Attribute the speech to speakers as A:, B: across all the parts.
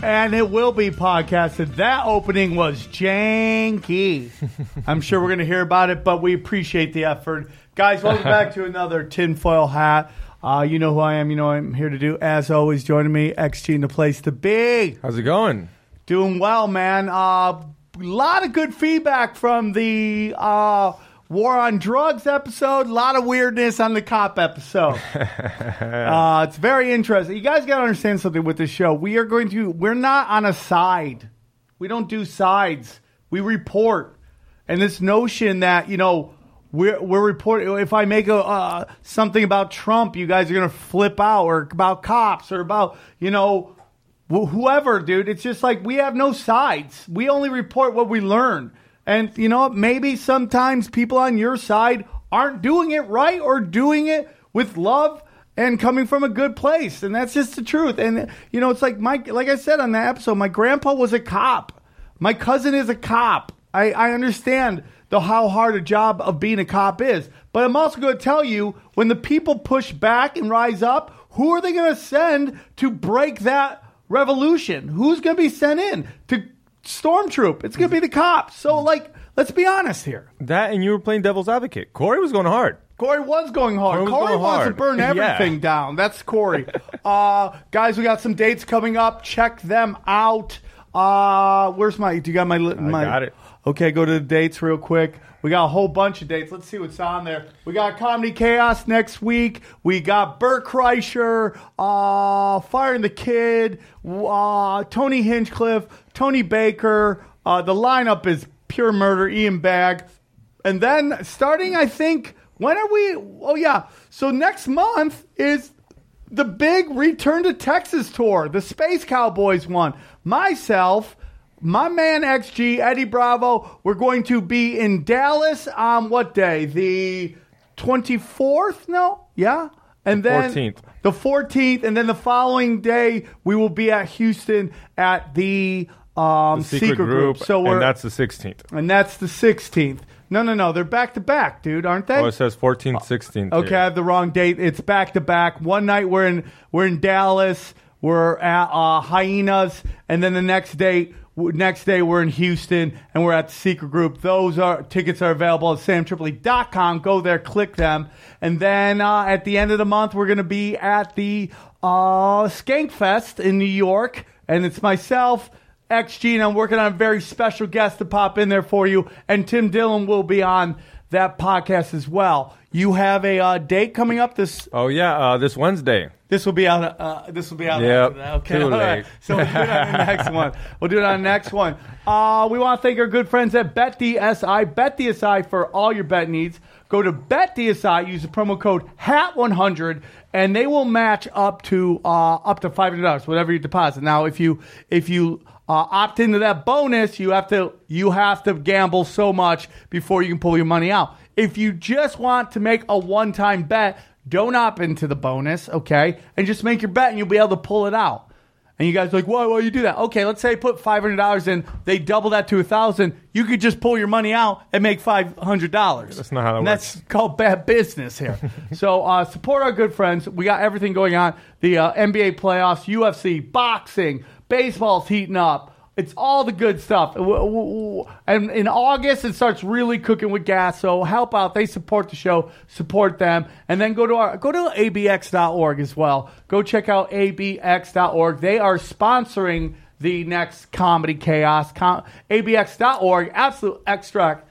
A: And it will be podcasted. That opening was janky. I'm sure we're going to hear about it, but we appreciate the effort. Guys, welcome back to another tinfoil hat. Uh, you know who I am. You know what I'm here to do. As always, joining me, XG in the place to be.
B: How's it going?
A: Doing well, man. A uh, lot of good feedback from the uh, War on Drugs episode. A lot of weirdness on the cop episode. uh, it's very interesting. You guys got to understand something with this show. We are going to, we're not on a side. We don't do sides. We report. And this notion that, you know, we're, we're reporting, if I make a, uh, something about Trump, you guys are going to flip out or about cops or about, you know, wh- whoever, dude. It's just like we have no sides. We only report what we learn. And you know, maybe sometimes people on your side aren't doing it right or doing it with love and coming from a good place. And that's just the truth. And you know, it's like my like I said on that episode, my grandpa was a cop. My cousin is a cop. I, I understand the how hard a job of being a cop is. But I'm also going to tell you when the people push back and rise up, who are they going to send to break that revolution? Who's going to be sent in to stormtroop? It's going to be the cops. So, like, let's be honest here.
B: That and you were playing devil's advocate. Corey was going hard.
A: Corey was going hard.
B: Corey
A: Corey,
B: going
A: wants to
B: hard.
A: burn
B: Yeah.
A: everything down. That's Corey. uh, guys, we got some dates coming up. Check them out. Uh, where's my? Do you got my? li- my
B: got it.
A: Okay, go to the dates real quick. We got a whole bunch of dates. Let's see what's on there. We got Comedy Chaos next week. We got Bert Kreischer, uh, Firing the Kid, uh, Tony Hinchcliffe, Tony Baker. Uh, the lineup is pure murder. Ian Bagg. And then starting, I think, when are we? Oh, yeah. So next month is the big Return to Texas tour, the Space Cowboys one. Myself, my man XG, Eddie Bravo, we're going to be in Dallas on what day? The 24th? No? Yeah? And then
B: 14th.
A: the 14th, and then the following day we will be at Houston at the um,
B: The secret, group.
A: So we're
B: and that's the 16th.
A: and that's the 16th. No, no, no. They're back to back, dude, aren't they?
B: Oh, it says 14th, 16th.
A: Okay, I have the wrong date. It's back to back. One night we're in we're in Dallas. We're at uh, Hyenas, and then the next day next day we're in Houston, and we're at the Secret Group. Those are tickets are available at samtripoli.com. Go there, click them, and then uh, at the end of the month we're going to be at the uh, Skankfest in New York, and it's myself. XG, and I'm working on a very special guest to pop in there for you. And Tim Dillon will be on that podcast as well. You have a uh, date coming up this.
B: Oh, yeah. Uh, this Wednesday.
A: This will be out. Uh, this will be out.
B: Yep.
A: Okay.
B: too
A: all right.
B: late.
A: So we'll do it on the next one. We'll do it on the next one. Uh, we want to thank our good friends at BetDSI. BetDSI for all your bet needs. Go to BetDSI. Use the promo code HAT100, and they will match up to uh, up to five hundred dollars, whatever you deposit. Now, if you if you uh, opt into that bonus, you have to you have to gamble so much before you can pull your money out. If you just want to make a one time bet, don't opt into the bonus, okay? And just make your bet, and you'll be able to pull it out. And you guys are like, why? Why you do that? Okay, let's say you put five hundred dollars in, they double that to a thousand. You could just pull your money out and make five hundred dollars.
B: That's not how that
A: and
B: works.
A: That's called bad business here. so uh, support our good friends. We got everything going on: the uh, NBA playoffs, UFC, boxing, baseball's heating up. It's all the good stuff. And in August, it starts really cooking with gas. So help out. They support the show. Support them. And then go to our go to abx.org as well. Go check out abx.org. They are sponsoring the next comedy chaos. Com- abx.org. Absolute extract.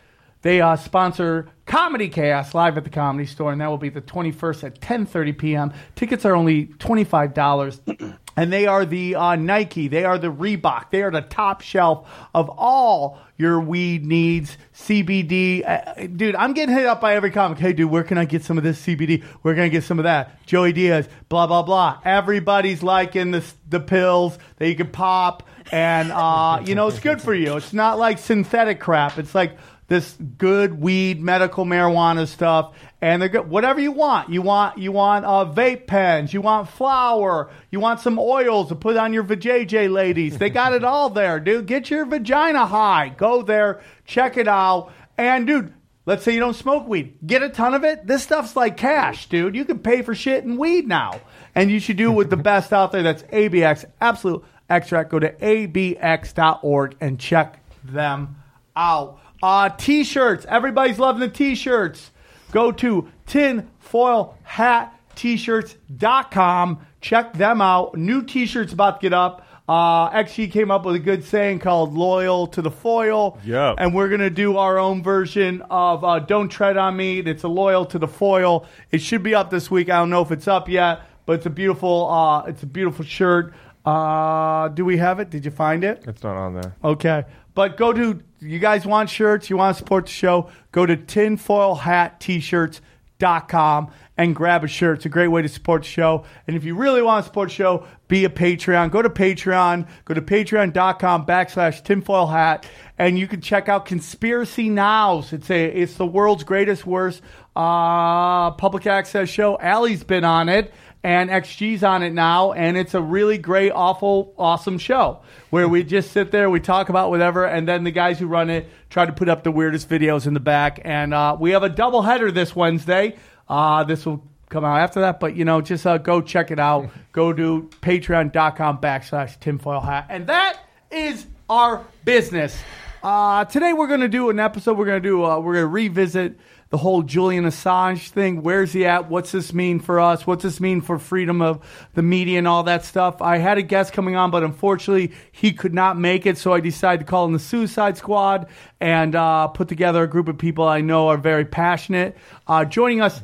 A: They uh, sponsor Comedy Chaos live at the Comedy Store, and that will be the 21st at 10:30 p.m. Tickets are only $25. And they are the uh, Nike, they are the Reebok, they are the top shelf of all your weed needs. CBD, uh, dude, I'm getting hit up by every comic. Hey, dude, where can I get some of this CBD? Where can I get some of that? Joey Diaz, blah blah blah. Everybody's liking the the pills that you can pop, and uh, you know it's good for you. It's not like synthetic crap. It's like this good weed, medical marijuana stuff, and they're good. Whatever you want, you want you want uh, vape pens, you want flour, you want some oils to put on your vajayjay, ladies. They got it all there, dude. Get your vagina high. Go there, check it out, and dude. Let's say you don't smoke weed. Get a ton of it. This stuff's like cash, dude. You can pay for shit and weed now. And you should do with the best out there. That's ABX, Absolute Extract. Go to abx.org and check them out. Uh, t-shirts. Everybody's loving the t-shirts. Go to tinfoilhattshirts.com. Check them out. New t-shirts about to get up. Uh, XG came up with a good saying called "loyal to the foil,"
B: Yep.
A: and we're gonna do our own version of uh, "Don't Tread on Me." It's a loyal to the foil. It should be up this week. I don't know if it's up yet, but it's a beautiful. Uh, it's a beautiful shirt. Uh, do we have it? Did you find it?
B: It's not on there.
A: Okay. But go to, you guys want shirts, you want to support the show, go to tinfoilhattshirts.com and grab a shirt. It's a great way to support the show. And if you really want to support the show, be a Patreon. Go to Patreon. Go to patreon.com backslash tinfoilhat. And you can check out Conspiracy Nows. It's a it's the world's greatest, worst uh, public access show. Allie's been on it and XG's on it now, and it's a really great, awful, awesome show where we just sit there, we talk about whatever, and then the guys who run it try to put up the weirdest videos in the back. And uh, we have a double header this Wednesday. Uh, this will come out after that, but you know, just uh, go check it out. go to patreon.com backslash tinfoil hat, and that is our business. Uh, today we're going to do an episode. We're going to do. Uh, we're going to revisit the whole Julian Assange thing. Where's he at? What's this mean for us? What's this mean for freedom of the media and all that stuff? I had a guest coming on, but unfortunately he could not make it, so I decided to call in the Suicide Squad and uh, put together a group of people I know are very passionate. Uh, joining us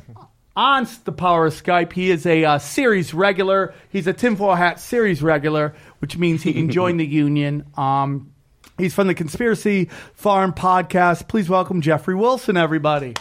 A: on the power of Skype. He is a uh, series regular. He's a tinfoil hat series regular, which means he can join the union. Um, he's from the Conspiracy Farm podcast. Please welcome Jeffrey Wilson, everybody.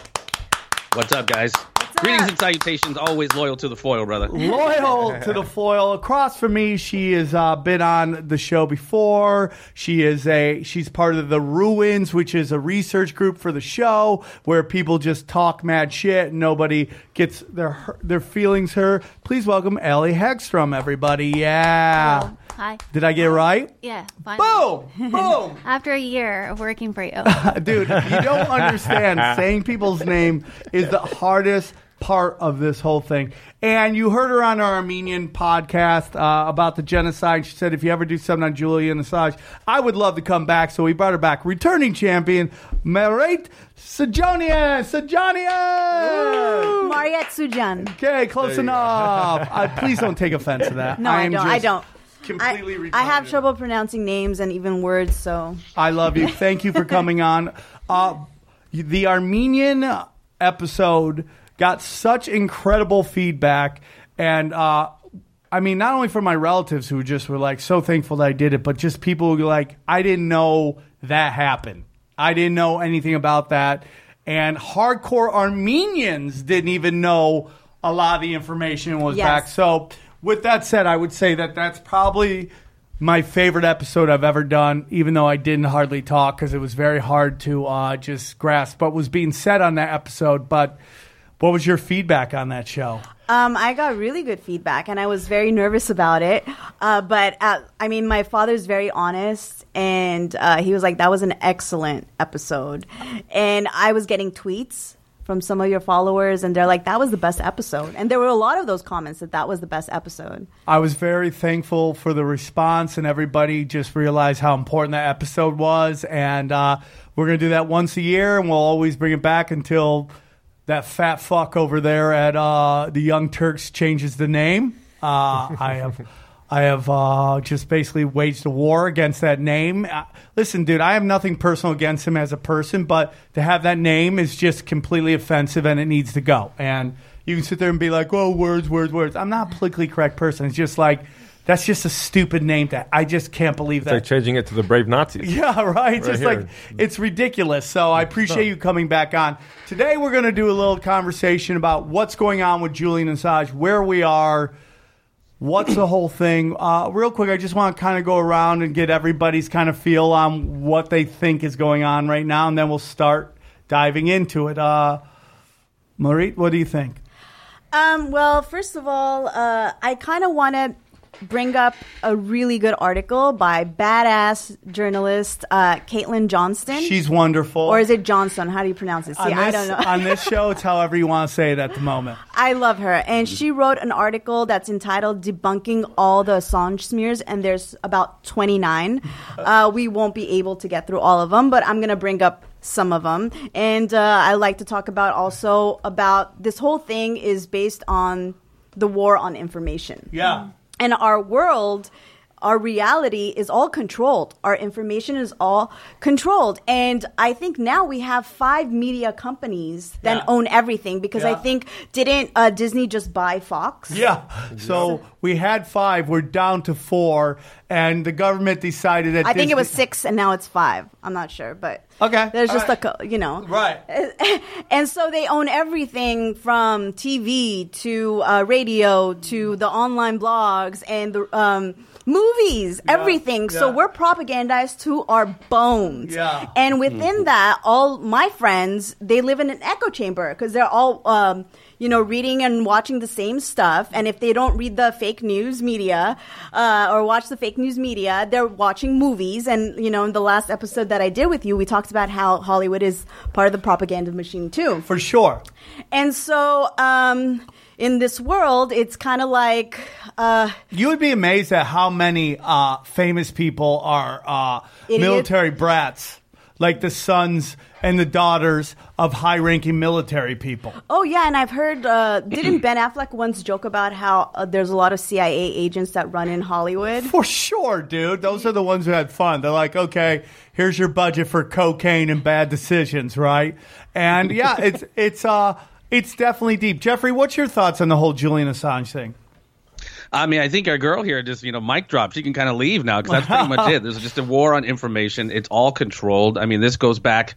C: What's up, guys? Greetings and salutations. Always loyal to the foil, brother.
A: Loyal to the foil. Across from me, she has uh, been on the show before. She is a she's part of the Ruins, which is a research group for the show where people just talk mad shit and nobody gets their their feelings hurt. Please welcome Ellie Hegstrom, everybody. Yeah.
D: Hello. Hi.
A: Did I get it right?
D: Yeah. Finally.
A: Boom! Boom!
D: After a year of working for you.
A: Dude, you don't understand. Saying people's name is the hardest part of this whole thing. And you heard her on our Armenian podcast uh, about the genocide. She said, if you ever do something on Julian Assange, I would love to come back. So we brought her back. Returning champion, Merit Sajonian. Sajonian!
E: Mariette Sujan.
A: Okay, close enough. I, please don't take offense to that.
E: No, I,
A: am
E: don't. I don't.
A: Completely
E: I, I have trouble pronouncing names and even words, so
A: I love you. Thank you for coming on. Uh, the Armenian episode got such incredible feedback, and uh, I mean, not only from my relatives who just were like so thankful that I did it, but just people who were like, I didn't know that happened. I didn't know anything about that, and hardcore Armenians didn't even know a lot of the information was
E: Yes.
A: back. So, with that said, I would say that that's probably my favorite episode I've ever done, even though I didn't hardly talk because it was very hard to uh, just grasp what was being said on that episode. But what was your feedback on that show?
E: um, I got really good feedback, and I was very nervous about it. Uh, but uh, I mean, my father's very honest, and uh, he was like, "That was an excellent episode," and I was getting tweets from some of your followers, and they're like, "That was the best episode," and there were a lot of those comments that that was the best episode.
A: I was very thankful for the response, and everybody just realized how important that episode was. And uh, we're going to do that once a year, and we'll always bring it back until that fat fuck over there at uh, the Young Turks changes the name. Uh, I have I have uh, just basically waged a war against that name. Uh, listen, dude, I have nothing personal against him as a person, but to have that name is just completely offensive and it needs to go. And you can sit there and be like, oh, words, words, words. I'm not a politically correct person. It's just like, that's just a stupid name that I just can't believe
B: It's
A: that.
B: like changing it to the brave Nazis.
A: Yeah, right.
B: Right
A: Just
B: here.
A: like it's ridiculous. So I appreciate you coming back on. Today we're going to do a little conversation about what's going on with Julian Assange, where we are, what's the whole thing. Uh, real quick, I just want to kind of go around and get everybody's kind of feel on what they think is going on right now, and then we'll start diving into it. Uh, Marit, what do you think?
E: Um, well, first of all, uh, I kind of want to bring up a really good article by badass journalist uh, Caitlin Johnstone.
A: She's wonderful.
E: or is it Johnson? How do you pronounce it? See,
A: on this,
E: I don't know.
A: on this show, it's however you want to say it at the moment.
E: I love her. And she wrote an article that's entitled Debunking All the Assange Smears, and there's about 29. Uh, we won't be able to get through all of them, but I'm going to bring up some of them. And uh, I like to talk about also about this whole thing is based on the war on information.
A: Yeah.
E: And our world, our reality is all controlled. Our information is all controlled. And I think now we have five media companies that
A: Yeah.
E: own everything because I think didn't uh, Disney just buy Fox?
A: Yeah. So we had five. We're down to four, and the government decided that
E: I think it was six and now it's five. I'm not sure, but
A: Okay.
E: there's just
A: right.
E: like a, you know.
A: Right.
E: and so they own everything from TV to uh, radio to the online blogs and the um, movies, everything. So we're propagandized to our bones.
A: Yeah.
E: And within that, all my friends they live in an echo chamber because they're all. Um, you know, reading and watching the same stuff, and if they don't read the fake news media uh, or watch the fake news media, they're watching movies. And you know, in the last episode that I did with you, we talked about how Hollywood is part of the propaganda machine too.
A: For sure.
E: And so, um, in this world, it's kind of like, uh,
A: You would be amazed at how many uh, famous people are uh, military brats, like the sons and the daughters of high-ranking military people.
E: oh yeah, and I've heard, uh, didn't Ben Affleck once joke about how uh, there's a lot of CIA agents that run in Hollywood?
A: For sure, dude. Those are the ones who had fun. They're like, okay, here's your budget for cocaine and bad decisions, right? And yeah, it's it's uh it's definitely deep. Jeffrey, what's your thoughts on the whole Julian Assange thing?
C: I mean, I think our girl here just, you know, mic drop. She can kind of leave now because that's pretty much it. There's just a war on information. It's all controlled. I mean, this goes back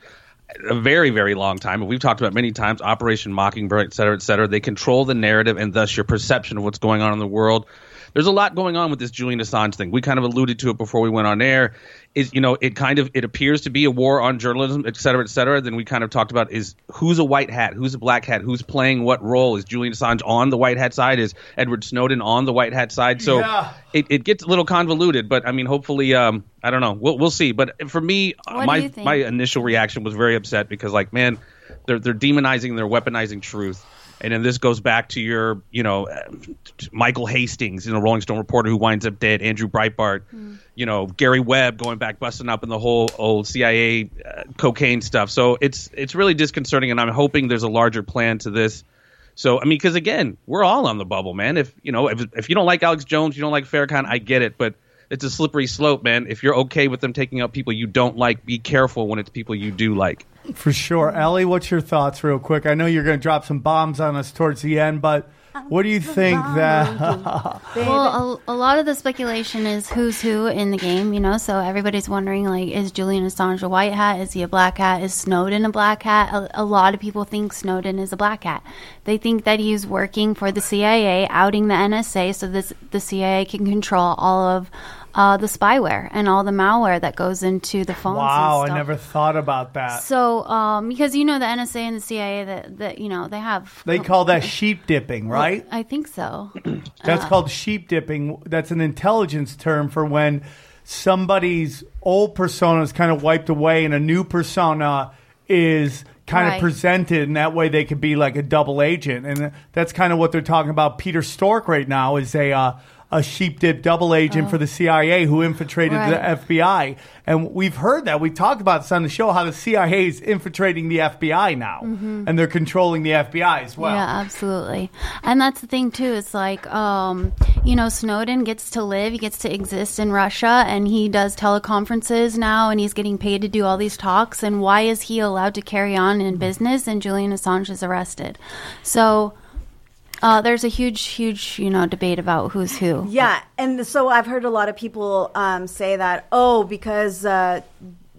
C: a very, very long time. And we've talked about many times Operation Mockingbird, et cetera, et cetera. They control the narrative and thus your perception of what's going on in the world. There's a lot going on with this Julian Assange thing. We kind of alluded to it before we went on air. Is you know, it kind of it appears to be a war on journalism, et cetera, et cetera. Then we kind of talked about is who's a white hat, who's a black hat, who's playing what role? Is Julian Assange on the white hat side? Is Edward Snowden on the white hat side? So
A: Yeah.
C: it, it gets a little convoluted, but I mean, hopefully, um, I don't know. We'll we'll see. But for me,
D: What
C: my my initial reaction was very upset because like, man, they're they're demonizing, they're weaponizing truth. And then this goes back to your, you know, Michael Hastings, you know, Rolling Stone reporter who winds up dead, Andrew Breitbart, you know, Gary Webb going back, busting up in the whole old CIA uh, cocaine stuff. So it's it's really disconcerting, and I'm hoping there's a larger plan to this. So I mean, because again, we're all on the bubble, man. If you know, if if you don't like Alex Jones, you don't like Farrakhan, I get it, but it's a slippery slope, man. If you're okay with them taking out people you don't like, be careful when it's people you do like.
A: For sure. Ellie, what's your thoughts, real quick? I know you're going to drop some bombs on us towards the end, but what do you think that.
D: Well, a, a lot of the speculation is who's who in the game, you know. So everybody's wondering, like, is Julian Assange a white hat? Is he a black hat? Is Snowden a black hat? A, a lot of people think Snowden is a black hat. They think that he's working for the CIA, outing the NSA, so this the CIA can control all of uh, the spyware and all the malware that goes into the phones.
A: wow, I never thought about that.
D: So, um, because you know the NSA and the CIA that that you know they have.
A: They call that sheep dipping, right?
D: I think so.
A: That's
D: Uh,
A: called sheep dipping. That's an intelligence term for when somebody's old persona is kind of wiped away and a new persona is kind
D: Right.
A: of presented, and that way they could be like a double agent. And that's kind of what they're talking about. Peter Strzok right now is a uh, a sheep dip double agent for the CIA who infiltrated
D: Right.
A: the FBI. And we've heard that. We talked about this on the show how the CIA is infiltrating the FBI now, and they're controlling the FBI as well.
D: Yeah, absolutely. And that's the thing too. It's like, um, you know, Snowden gets to live, he gets to exist in Russia, and he does teleconferences now, and he's getting paid to do all these talks. And why is he allowed to carry on in business? And Julian Assange is arrested. So. Uh, there's a huge, huge, you know, debate about who's who.
E: Yeah, and so I've heard a lot of people um, say that, oh, because uh,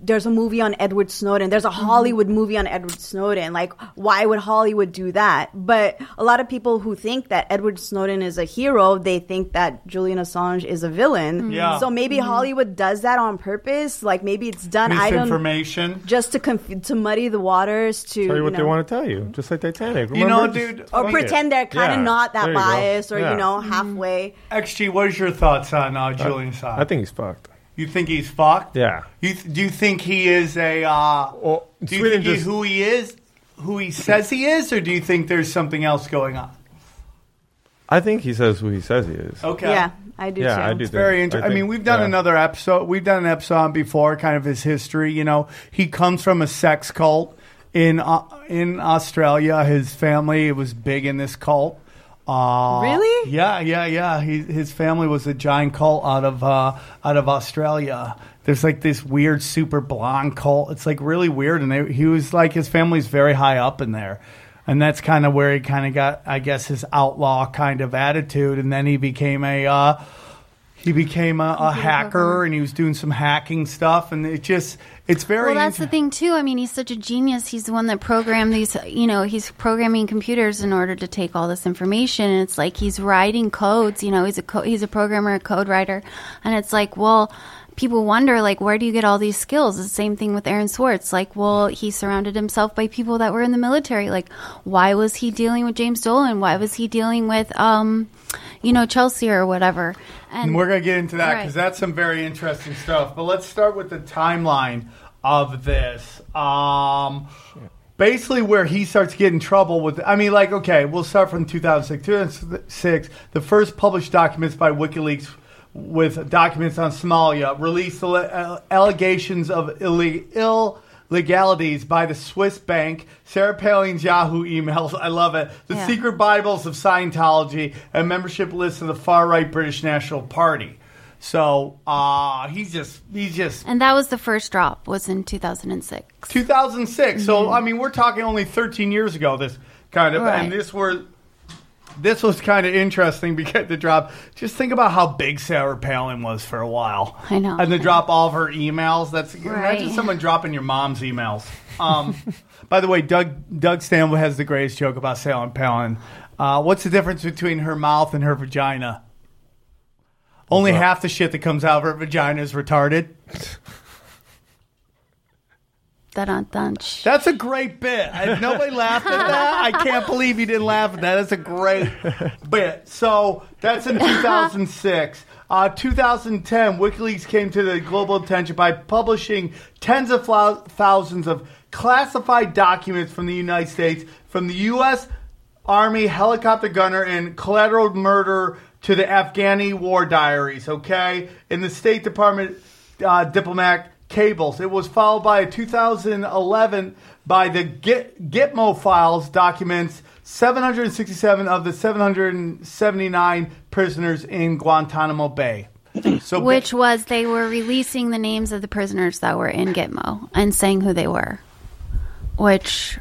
E: there's a movie on Edward Snowden, there's a mm-hmm. Hollywood movie on Edward Snowden. Like, why would Hollywood do that? But a lot of people who think that Edward Snowden is a hero, they think that Julian Assange is a villain. Mm-hmm.
A: Yeah.
E: So maybe mm-hmm. Hollywood does that on purpose. Like, maybe it's done. I don't
A: Misinformation.
E: just to conf- to muddy the waters to
B: Tell you what
E: know,
B: they want to tell you, just like Titanic.
A: You know, dude,
E: or pretend
B: it.
E: they're kind of
B: Yeah,
E: not that
B: there you go.
E: biased or
B: Yeah.
E: you know halfway.
A: XG, what is your thoughts on uh, Julian Assange?
B: I think he's fucked.
A: You think he's fucked.
B: Yeah.
A: You th- do you think he is a? Uh,
B: Well,
A: do you
B: Sweden
A: think he's
B: just-
A: who he is, who he says he is, or do you think there's something else going on?
B: I think he says who he says he is.
A: Okay.
E: Yeah, I do
B: Yeah,
E: too.
B: I do.
A: It's very interesting. I, mean, we've done another episode. We've done an episode on before, kind of his history. You know, he comes from a sex cult in uh, in Australia. His family was big in this cult. Uh,
E: Really?
A: Yeah, yeah, yeah. He, his family was a giant cult out of uh, out of Australia. There's like this weird super blonde cult. It's like really weird, and they, he was like his family's very high up in there. And that's kind of where he kind of got, I guess, his outlaw kind of attitude. And then he became a uh, he became a, a hacker and he was doing some hacking stuff and it just it's very
D: Well, that's the thing too. I mean, he's such a genius. He's the one that programmed these. You know, he's programming computers in order to take all this information. And it's like he's writing codes. You know, he's a co- he's a programmer, a code writer, and it's like, well. People wonder, like, where do you get all these skills? The same thing with Aaron Swartz. Like, well, he surrounded himself by people that were in the military. Like, why was he dealing with James Dolan? Why was he dealing with, um, you know, Chelsea or whatever?
A: and we're going to get into that
D: Right.
A: because that's some very interesting stuff but let's start with the timeline of this um basically where he starts getting trouble with i mean like okay we'll start from 2006 2006 the first published documents by wikileaks with documents on somalia released allegations of ille- illegalities by the swiss bank sarah palin's yahoo emails i love it the
D: Yeah.
A: secret bibles of scientology and membership lists of the far-right british national party so uh he's just he's just
D: and that was the first drop. Was in 2006.
A: 2006. So I mean, we're talking only 13 years ago. This kind of,
D: Right.
A: and this were, this was kind of interesting because the drop. Just think about how big Sarah Palin was for a while.
D: I know.
A: And to drop all of her emails. That's imagine
D: Right.
A: someone dropping your mom's emails. Um, by the way, Doug Doug Stanhope has the greatest joke about Sarah Palin. Uh, what's the difference between her mouth and her vagina? Only half the shit that comes out of her vagina is retarded.
D: Dun-dun-dun-sh.
A: That's a great bit. I, nobody laughed at that. I can't believe you didn't laugh at that. That's a great bit. So that's in 2006. Uh, 2010, WikiLeaks came to the global attention by publishing tens of thou- thousands of classified documents from the United States, from the U.S. Army helicopter gunner and collateral murder to the Afghani war diaries, okay? In the State Department uh, diplomat cables. It was followed by a 2011 by the Git, Gitmo files documents 767 of the 779 prisoners in Guantanamo Bay. So
D: Which was they were releasing the names of the prisoners that were in Gitmo and saying who they were. Which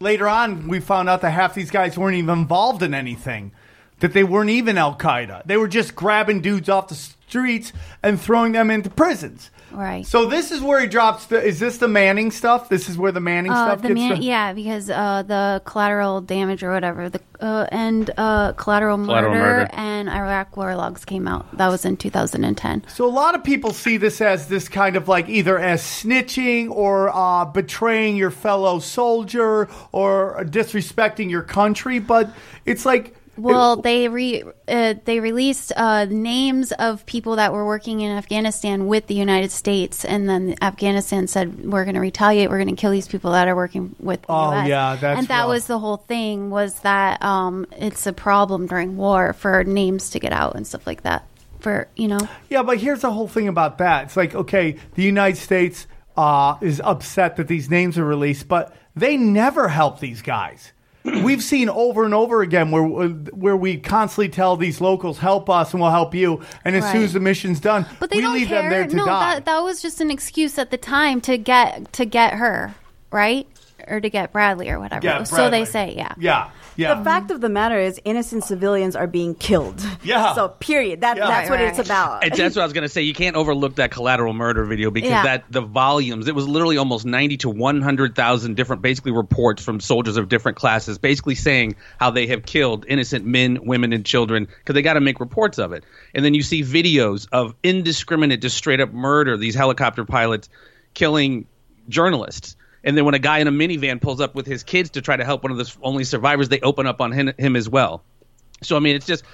A: later on, we found out that half these guys weren't even involved in anything. That they weren't even Al Qaeda. They were just grabbing dudes off the streets and throwing them into prisons.
D: Right.
A: So this is where he drops. The, is this the Manning stuff? This is where the Manning
D: Uh,
A: stuff
D: the
A: gets.
D: man,
A: the-
D: yeah, because uh, the collateral damage or whatever, the uh, and uh, collateral,
C: Collateral
D: murder,
C: murder.
D: and Iraq war logs came out. That was in 2010.
A: So a lot of people see this as this kind of like either as snitching or uh, betraying your fellow soldier or disrespecting your country, but it's like
D: Well, they re uh, they released uh, names of people that were working in Afghanistan with the United States, and then Afghanistan said, "We're going to retaliate. We're going to kill these people that are working with." The
A: Oh,
D: US."
A: yeah, that's
D: and that
A: rough.
D: was the whole thing. Was that um, it's a problem during war for names to get out and stuff like that. for you know.
A: Yeah, but here's the whole thing about that. It's like, okay, the United States uh, is upset that these names are released, but they never help these guys. We've seen over and over again where where we constantly tell these locals help us and we'll help you, and as soon as the mission's done,
D: But they
A: we
D: don't
A: leave
D: care.
A: them there to
D: no,
A: die.
D: that that was just an excuse at the time to get to get her right or to get Bradley or whatever.
A: Yeah,
D: so they say, yeah.
A: yeah, yeah.
E: The fact of the matter is, innocent civilians are being killed.
A: Yeah.
E: So, period. That,
A: Yeah.
E: That's
D: Right,
E: what
D: right.
E: it's about.
C: And that's what I was going to say. You can't overlook that collateral murder video because
D: Yeah.
C: that the volumes. It was literally almost ninety to one hundred thousand different, basically reports from soldiers of different classes, basically saying how they have killed innocent men, women, and children because they got to make reports of it. And then you see videos of indiscriminate, just straight up murder. These helicopter pilots killing journalists. And then when a guy in a minivan pulls up with his kids to try to help one of the only survivors, they open up on him, him as well. So I mean, it's just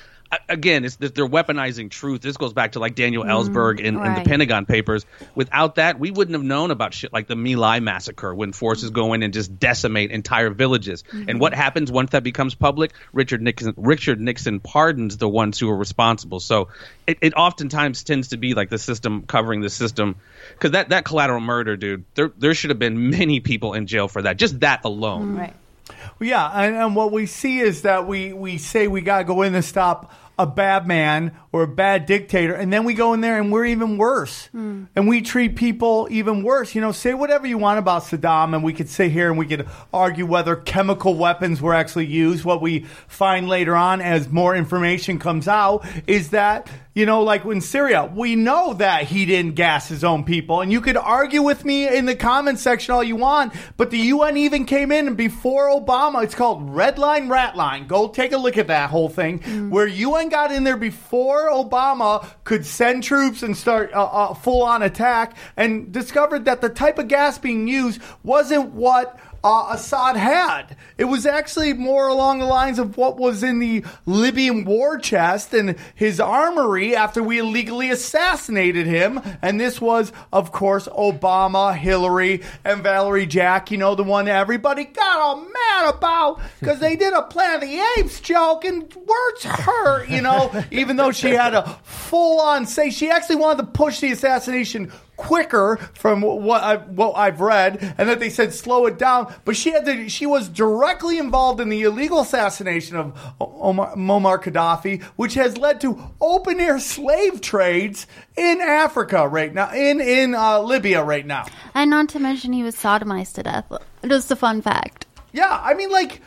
C: again, it's that they're weaponizing truth. This goes back to like Daniel mm-hmm. Ellsberg in, in the. Pentagon Papers. Without that, we wouldn't have known about shit like the My Lai massacre when forces go in and just decimate entire villages. And mm-hmm. what happens once that becomes public? Richard Nixon Richard Nixon pardons the ones who are responsible. So it, it oftentimes tends to be like the system covering the system because that that collateral murder, dude. There there should have been many people in jail for that. Just that alone. Mm-hmm.
E: right.
A: Well, Yeah, and, and what we see is that we, we say we got to go in and stop a bad man or a bad dictator, and then we go in there and we're even worse. Hmm. And we treat people even worse. You know, say whatever you want about Saddam, and we could sit here and we could argue whether chemical weapons were actually used. What we find later on as more information comes out is that, you know, like in Syria, we know that he didn't gas his own people. And you could argue with me in the comment section all you want, but the UN even came in and before Obama, it's called Red Line, Rat Line. Go take a look at that whole thing, hmm. where UN got in there before Obama could send troops and start a, a full on attack and discovered that the type of gas being used wasn't what uh, Assad had. It was actually more along the lines of what was in the Libyan war chest and his armory after we illegally assassinated him. And this was, of course, Obama, Hillary, and Valerie Jack, you know, the one everybody got all mad about because they did a Planet of the Apes joke and words hurt, you know, even though she had a full on say, she actually wanted to push the assassination quicker from what I what I've read, and that they said slow it down. But she had to, she was directly involved in the illegal assassination of Omar, Muammar Gaddafi, which has led to open air slave trades in Africa right now, in in uh, Libya right now.
D: And not to mention he was sodomized to death. Just a fun fact.
A: Yeah, I mean, like,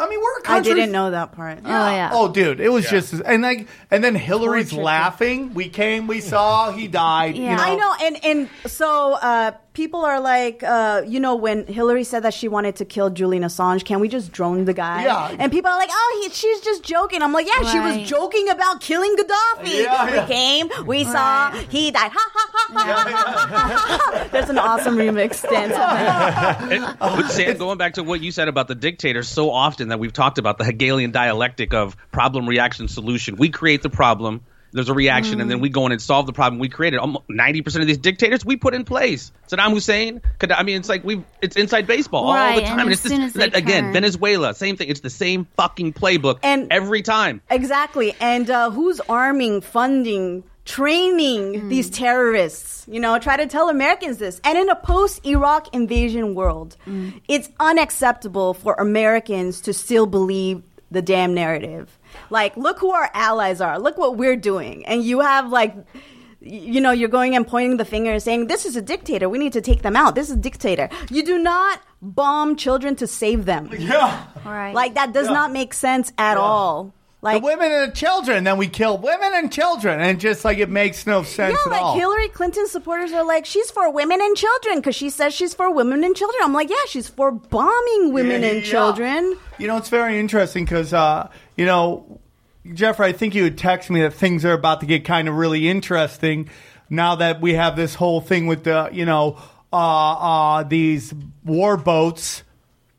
A: I mean, we're a
E: I
A: country.
E: didn't know that part.
D: Oh yeah.
A: Oh, dude, it was just and like and then Hillary's laughing. We came, we saw, he died. You
D: Yeah.
A: know?
E: I know, and and so uh, people are like, uh, you know, when Hillary said that she wanted to kill Julian Assange, can we just drone the guy?
A: Yeah.
E: And people are like, oh, he, she's just joking. I'm like, yeah, she was joking about killing Gaddafi.
A: Yeah,
E: we
A: yeah.
E: came, we saw, he died. Ha ha ha ha ha ha ha ha. There's an awesome remix dance. of.
C: But Sam, going back to what you said about the dictator, so often that we've talked about the Hegelian dialectic of problem, reaction, solution. We create the problem. There's a reaction, and then mm. we go in and solve the problem we created. Ninety percent of these dictators we put in place. Saddam Hussein. I mean, it's like we. It's inside baseball all the
D: and
C: time.
D: as
C: it's
D: soon as
C: that- again,
D: turn-
C: Venezuela, same thing. It's the same fucking playbook
E: And-
C: every time.
E: Exactly. And uh, who's arming, funding, training mm. these terrorists? You know, try to tell Americans this. And in a post Iraq invasion world, mm. it's unacceptable for Americans to still believe the damn narrative. Like, look who our allies are. Look what we're doing. And you have, like, you know, you're going and pointing the finger and saying, this is a dictator. We need to take them out. This is a dictator. You do not bomb children to save them.
A: yeah.
D: Right.
E: Like, that does
A: Yeah.
E: not make sense at all. Like,
A: the women and the children. Then we kill women and children, and just like it makes no sense
E: Yeah, like
A: all.
E: Hillary Clinton supporters are like, she's for women and children because she says she's for women and children. I'm like, yeah, she's for bombing women
A: Yeah,
E: and
A: yeah.
E: children.
A: You know, it's very interesting because, uh, you know, Jeffrey, I think you would text me that things are about to get kind of really interesting now that we have this whole thing with the, you know, uh, uh, these war boats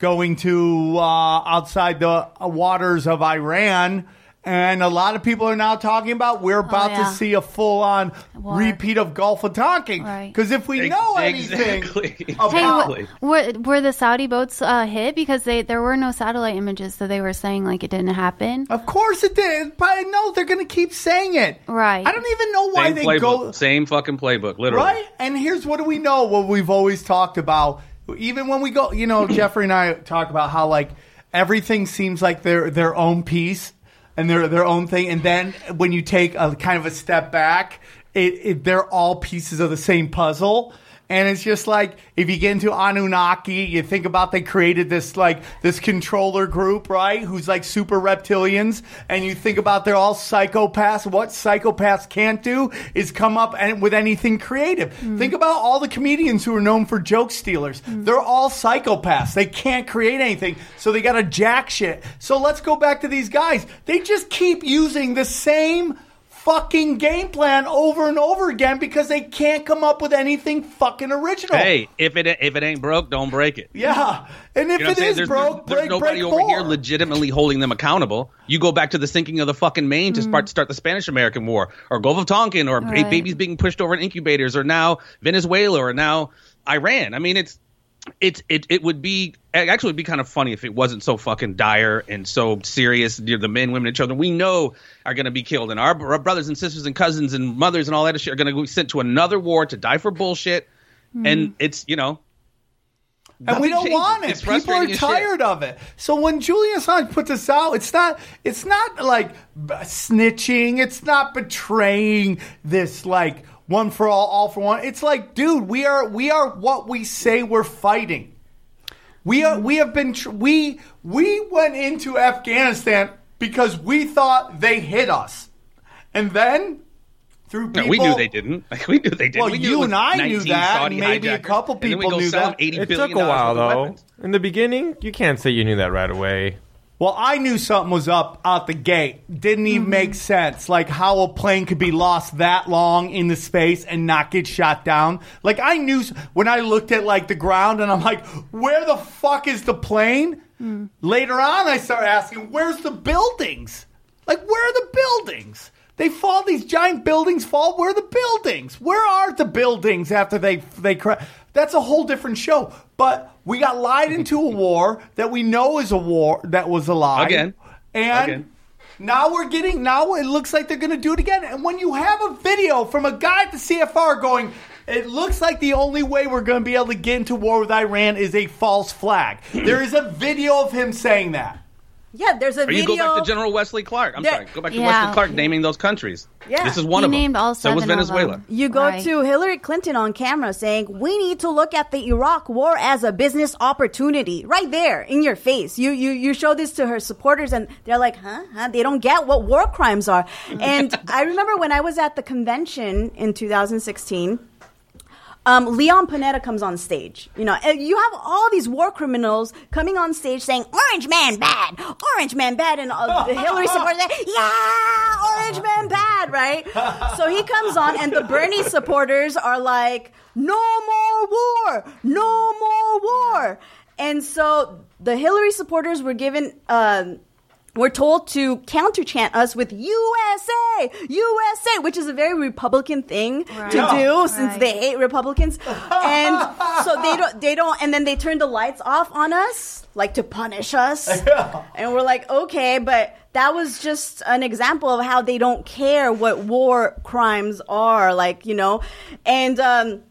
A: going to uh, outside the waters of Iran And a lot of people are now talking about we're about
D: Oh, yeah.
A: to see a full on repeat of Gulf of Tonkin.
D: Right.
A: Because if we know anything
C: Exactly.
A: about
D: Hey, were, were the Saudi boats uh, hit because they there were no satellite images, so they were saying like it didn't happen.
A: Of course it did, but I know they're going to keep saying it.
D: Right.
A: I don't even know why
C: Same
A: they
C: playbook.
A: go
C: Same fucking playbook. Literally.
A: right. And here's what do we know? What we've always talked about, even when we go, you know, Jeffrey and I talk about how like everything seems like their their own piece and their their own thing, and then when you take a kind of a step back, it, it they're all pieces of the same puzzle. And it's just like if you get into Anunnaki, you think about they created this like this controller group, right? Who's like super reptilians, and you think about they're all psychopaths. What psychopaths can't do is come up and with anything creative. Hmm. Think about all the comedians who are known for joke stealers. Hmm. They're all psychopaths. They can't create anything, so they got to jack shit. So let's go back to these guys. They just keep using the same fucking game plan over and over again because they can't come up with anything fucking original.
C: Hey, if it if it ain't broke, don't break it.
A: Yeah. And if
C: You know what I'm
A: it
C: saying?
A: is
C: There's,
A: broke,
C: there's,
A: break,
C: there's nobody
A: break
C: over
A: more.
C: here legitimately holding them accountable. You go back to the sinking of the fucking Maine to start, mm. start the Spanish American War, or Gulf of Tonkin, or
D: Right.
C: babies being pushed over in incubators, or now Venezuela, or now Iran. I mean, it's it's it it would be it actually would be kind of funny if it wasn't so fucking dire and so serious. The men, women, and children we know are going to be killed, and our, our brothers and sisters and cousins and mothers and all that shit are going to be sent to another war to die for bullshit. Hmm. And it's you know
A: and we don't
C: changes.
A: want it.
C: It's
A: People are
C: as shit.
A: tired of it. So when Julian Assange puts this out, it's not it's not like b- snitching. It's not betraying this like one for all, all for one. It's like, dude, we are we are what we say we're fighting. We are we have been tr- we we went into Afghanistan because we thought they hit us, and then through
C: No,
A: people,
C: we knew they didn't. Like, we knew they didn't.
A: Well,
C: we
A: you and I knew that,
C: Saudi
A: and maybe a couple
C: and then we
A: people knew that.
B: It took a while though. In the beginning, you can't say you knew that right away.
A: Well, I knew something was up out the gate. Didn't even mm-hmm. make sense. Like how a plane could be lost that long in the space and not get shot down. Like I knew when I looked at like the ground and I'm like, where the fuck is the plane? Mm. Later on, I start asking, where's the buildings? Like where are the buildings? They fall. These giant buildings fall. Where are the buildings? Where are the buildings after they they crash? That's a whole different show. But we got lied into a war that we know is a war that was a lie.
C: Again.
A: And
C: Again.
A: now we're getting, now it looks like they're going to do it again. And when you have a video from a guy at the CFR going, it looks like the only way we're going to be able to get into war with Iran is a false flag. there is a video of him saying that.
E: Yeah, there's a
C: Or you go back to General Wesley Clark. I'm
E: Yeah.
C: sorry. Go back to
D: Yeah.
C: Wesley Clark naming those countries.
E: Yeah.
C: This is one
D: He
C: of them.
D: named all
C: so was
D: seven of
C: Venezuela.
D: them.
E: You go
D: Right.
E: to Hillary Clinton on camera saying, we need to look at the Iraq war as a business opportunity. Right there in your face. You, you, you show this to her supporters and they're like, huh? huh? They don't get what war crimes are. And I remember when I was at the convention in 2016, um, Leon Panetta comes on stage. You know, you have all these war criminals coming on stage saying, Orange man bad, Orange man bad, and uh, the Hillary supporters yeah, Orange man bad, right? So he comes on, and the Bernie supporters are like, no more war, no more war. And so the Hillary supporters were given, um, we're told to counter chant us with USA, USA, which is a very Republican thing
D: Right.
E: to
A: Yeah.
E: do since
D: Right.
E: they hate Republicans. and so they don't, they don't, and then they turn the lights off on us, like to punish us. And we're like, okay, but that was just an example of how they don't care what war crimes are, like, you know, and, um,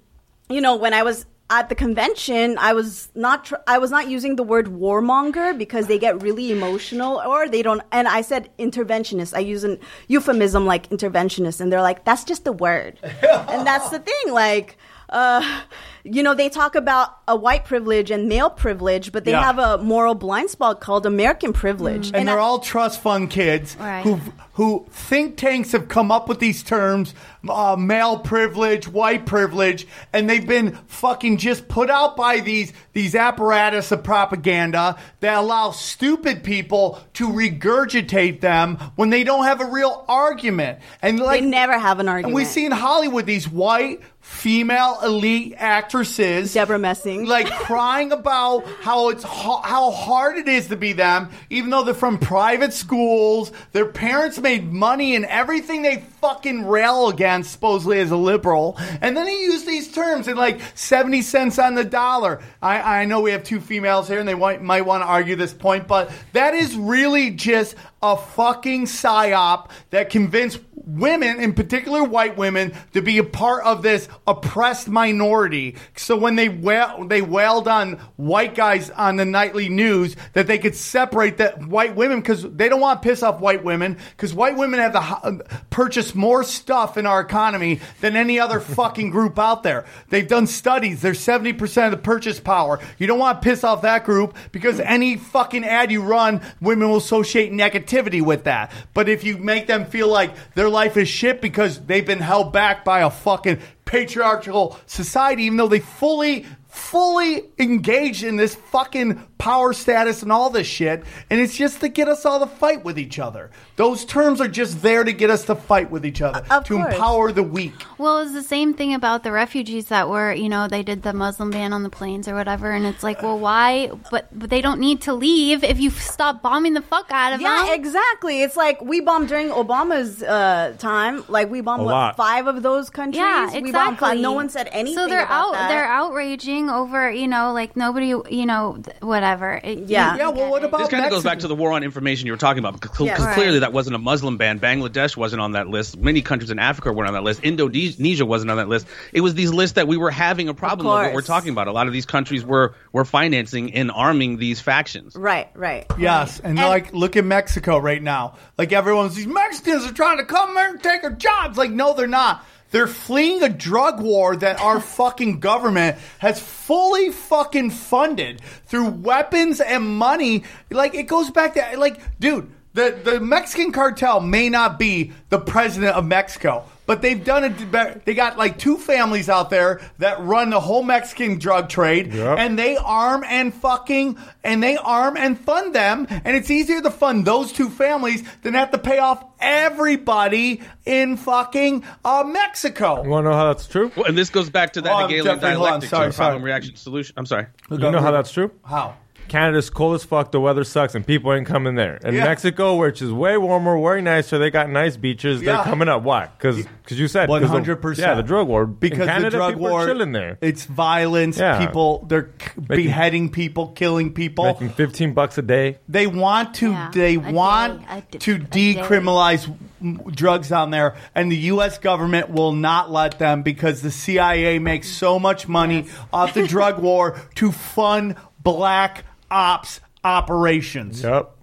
E: you know, when I was at the convention, I was not tr- I was not using the word warmonger because they get really emotional or they don't. And I said interventionist. I use an euphemism like interventionist, and they're like, "That's just a word," and that's the thing. Like, uh, you know, they talk about a white privilege and male privilege, but they
A: Yeah.
E: have a moral blind spot called American privilege,
A: And, they're
E: I-
A: all trust fund kids
D: Right.
A: who who think tanks have come up with these terms, uh, male privilege, white privilege, and they've been fucking just put out by these these apparatus of propaganda that allow stupid people to regurgitate them when they don't have a real argument. And like
E: they never have an
A: and
E: argument.
A: we see in Hollywood these white female elite actresses,
E: Debra Messing,
A: like crying about how it's ho- how hard it is to be them, even though they're from private schools. Their parents made money and everything they fucking rail against, supposedly as a liberal. And then he used these terms in like seventy cents on the dollar. I, I know we have two females here, and they might, might want to argue this point, but that is really just a fucking psyop that convinced women, in particular white women, to be a part of this oppressed minority. So when they they wailed on white guys on the nightly news that they could separate that white women because they don't want to piss off white women because white women have to ho- uh, purchase more stuff in our economy than any other fucking group out there. They've done studies. They're 70% of the purchase power. You don't want to piss off that group because any fucking ad you run, women will associate negativity with that. But if you make them feel like their life is shit because they've been held back by a fucking patriarchal society, even though they fully, fully engage in this fucking power status and all this shit, and it's just to get us all to fight with each other. Those terms are just there to get us to fight with each other,
E: Of
A: to
E: course.
A: empower the weak.
D: Well, it's the same thing about the refugees that were, you know, they did the Muslim ban on the planes or whatever, and it's like, well, why? But, but they don't need to leave if you stop bombing the fuck out of
E: Yeah,
D: them.
E: Yeah, exactly. It's like we bombed during Obama's uh, time. Like we bombed what, five of those countries.
D: Yeah,
E: We bombed five.
D: exactly.
E: No one said anything.
D: So they're
E: about
D: out.
E: that.
D: They're outraging over, you know, like nobody, you know, th- whatever. It-
E: Yeah.
D: you-
A: Yeah, well, what about
C: This kind of goes back to the war on information you were talking about because
E: Yeah. Right.
C: clearly that wasn't a Muslim ban. Bangladesh wasn't on that list. Many countries in Africa weren't on that list. Indonesia wasn't on that list. It was these lists that we were having a problem with what we're talking about. A lot of these countries were were financing and arming these factions.
E: right, right.
A: Yes, and, like look at Mexico right now. Like everyone's these Mexicans are trying to come here and take our jobs. Like no, they're not. They're fleeing a drug war that our fucking government has fully fucking funded through weapons and money. Like it goes back to like, dude, the the Mexican cartel may not be the president of Mexico, but they've done it. They got like two families out there that run the whole Mexican drug trade,
B: Yep.
A: and they arm and fucking and they arm and fund them. And it's easier to fund those two families than have to pay off everybody in fucking uh, Mexico.
B: You want to know how that's true?
C: Well, and this goes back to that
A: Oh,
C: Hegelian
A: definitely- hold on,
C: dialectic,
A: sorry,
C: to problem
A: sorry.
C: reaction solution. I'm sorry.
B: You know how that's true?
A: How?
B: Canada's cold as fuck. The weather sucks, and people ain't coming there. And
A: Yeah.
B: Mexico, which is way warmer, way nicer, they got nice beaches.
A: Yeah.
B: They're coming up. Why? Because you said 'cause the-
A: 100%.
B: Yeah, the drug war.
A: Because
B: In Canada,
A: the drug
B: people
A: war,
B: are chilling there,
A: It's violence.
B: Yeah.
A: People, they're c-
B: Making-
A: beheading people, killing people.
B: making fifteen bucks a day.
A: They want to.
D: Yeah,
A: they
D: a
A: want
D: day, a d-
A: to
D: a day.
A: decriminalize m- drugs down there, and the U.S. government will not let them because the CIA makes so much money off the drug war to fund black ops operations.
B: Yep.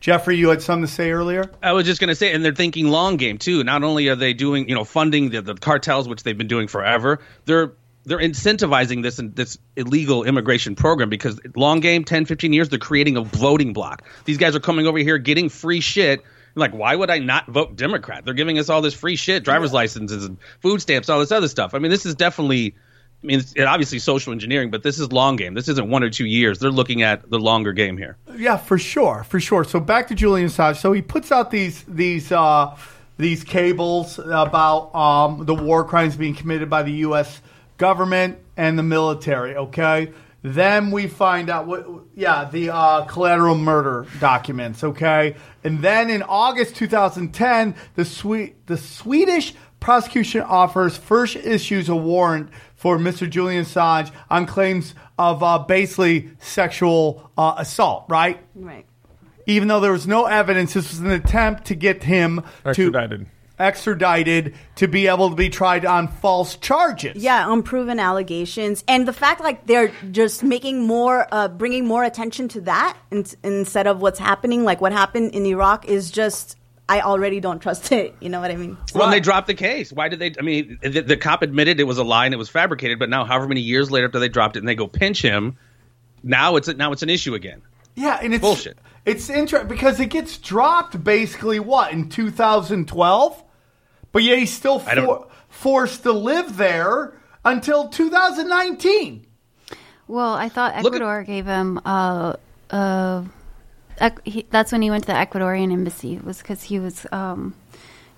A: Jeffrey, you had something to say earlier.
C: I was just going to say, and they're thinking long game too. Not only are they doing, you know, funding the, the cartels, which they've been doing forever, they're they're incentivizing this this illegal immigration program because long game, 10, 15 years, they're creating a voting block. These guys are coming over here getting free shit. Like, why would I not vote Democrat? They're giving us all this free shit, driver's licenses and food stamps, all this other stuff. I mean, this is definitely. I mean, it's obviously social engineering, but this is long game. This isn't one or two years. They're looking at the longer game here.
A: Yeah, for sure, for sure. So back to Julian Assange. So he puts out these these uh, these cables about um, the war crimes being committed by the U.S. government and the military. Okay. Then we find out what, yeah, the uh, collateral murder documents. Okay, and then in August 2010, the Swe- the Swedish prosecution offers first issues a warrant for Mr. Julian Assange on claims of uh, basically sexual uh, assault, right?
E: Right.
A: Even though there was no evidence, this was an attempt to get him
B: Extradited.
A: to extradited to be able to be tried on false charges.
E: Yeah, unproven allegations, and the fact like they're just making more, uh, bringing more attention to that in, instead of what's happening, like what happened in Iraq, is just I already don't trust it. You know what I mean?
C: Well, and they dropped the case. Why did they? I mean, the, the cop admitted it was a lie and it was fabricated. But now, however many years later after they dropped it, and they go pinch him, now it's now it's an issue again.
A: Yeah, and it's
C: Bullshit.
A: It's interesting because it gets dropped basically what in 2012, but yet he's still for, forced to live there until 2019.
D: Well, I thought
C: Look at-
D: Ecuador gave him. Uh, uh, ec- he, that's when he went to the Ecuadorian embassy. Was because he was um,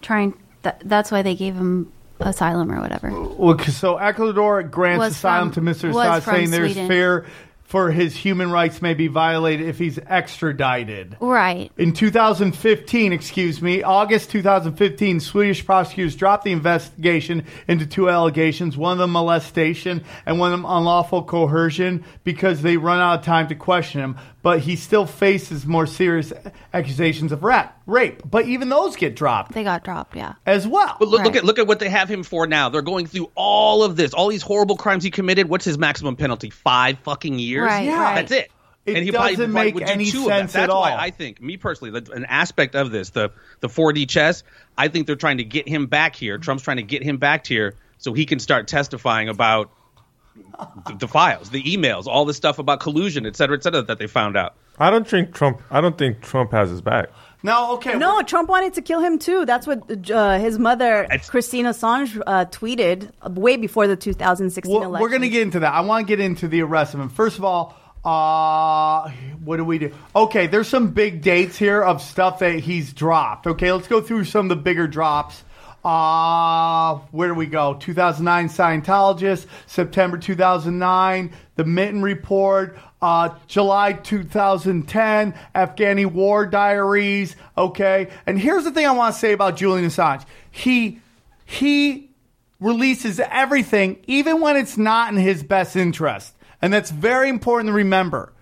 D: trying. Th- that's why they gave him asylum or whatever.
A: Well, so Ecuador grants
D: Was
A: asylum
D: from-
A: to Mr. Assad, saying there's
D: Sweden.
A: fear for his human rights may be violated if he's extradited.
D: Right.
A: In 2015, excuse me, August 2015, Swedish prosecutors dropped the investigation into two allegations, one of them molestation and one of them unlawful coercion because they run out of time to question him. But he still faces more serious accusations of rat, rape. But even those get dropped
D: They got dropped, yeah.
A: as well.
C: But look, look at look at what they have him for now. They're going through all of this, all these horrible crimes he committed. What's his maximum penalty? Five fucking years.
D: Right,
A: Yeah. right.
C: that's it.
A: It
C: and he probably,
A: doesn't
C: probably
A: make
C: would do
A: any
C: two
A: sense
C: of that.
A: at
C: That's why
A: all.
C: I think, me personally, the, an aspect of this, the the 4D chess, I think they're trying to get him back here. Trump's trying to get him back here so he can start testifying about the, the files, the emails, all the stuff about collusion, et cetera, et cetera, that they found out.
B: I don't think Trump. I don't think Trump has his back.
A: no, okay.
E: No, Trump wanted to kill him too. That's what uh, his mother,
C: It's-
E: Christina Assange, uh, tweeted way before the 2016
A: Well,
E: election.
A: we're going to get into that. I want to get into the arrest of him. First of all, uh, what do we do? Okay, there's some big dates here of stuff that he's dropped. Okay, let's go through some of the bigger drops. Uh, where do we go? 2009 Scientologist, September 2009, The Minton Report, uh, July 2010, Afghani War Diaries. Okay, and here's the thing I want to say about Julian Assange. He he releases everything, even when it's not in his best interest. And that's very important to remember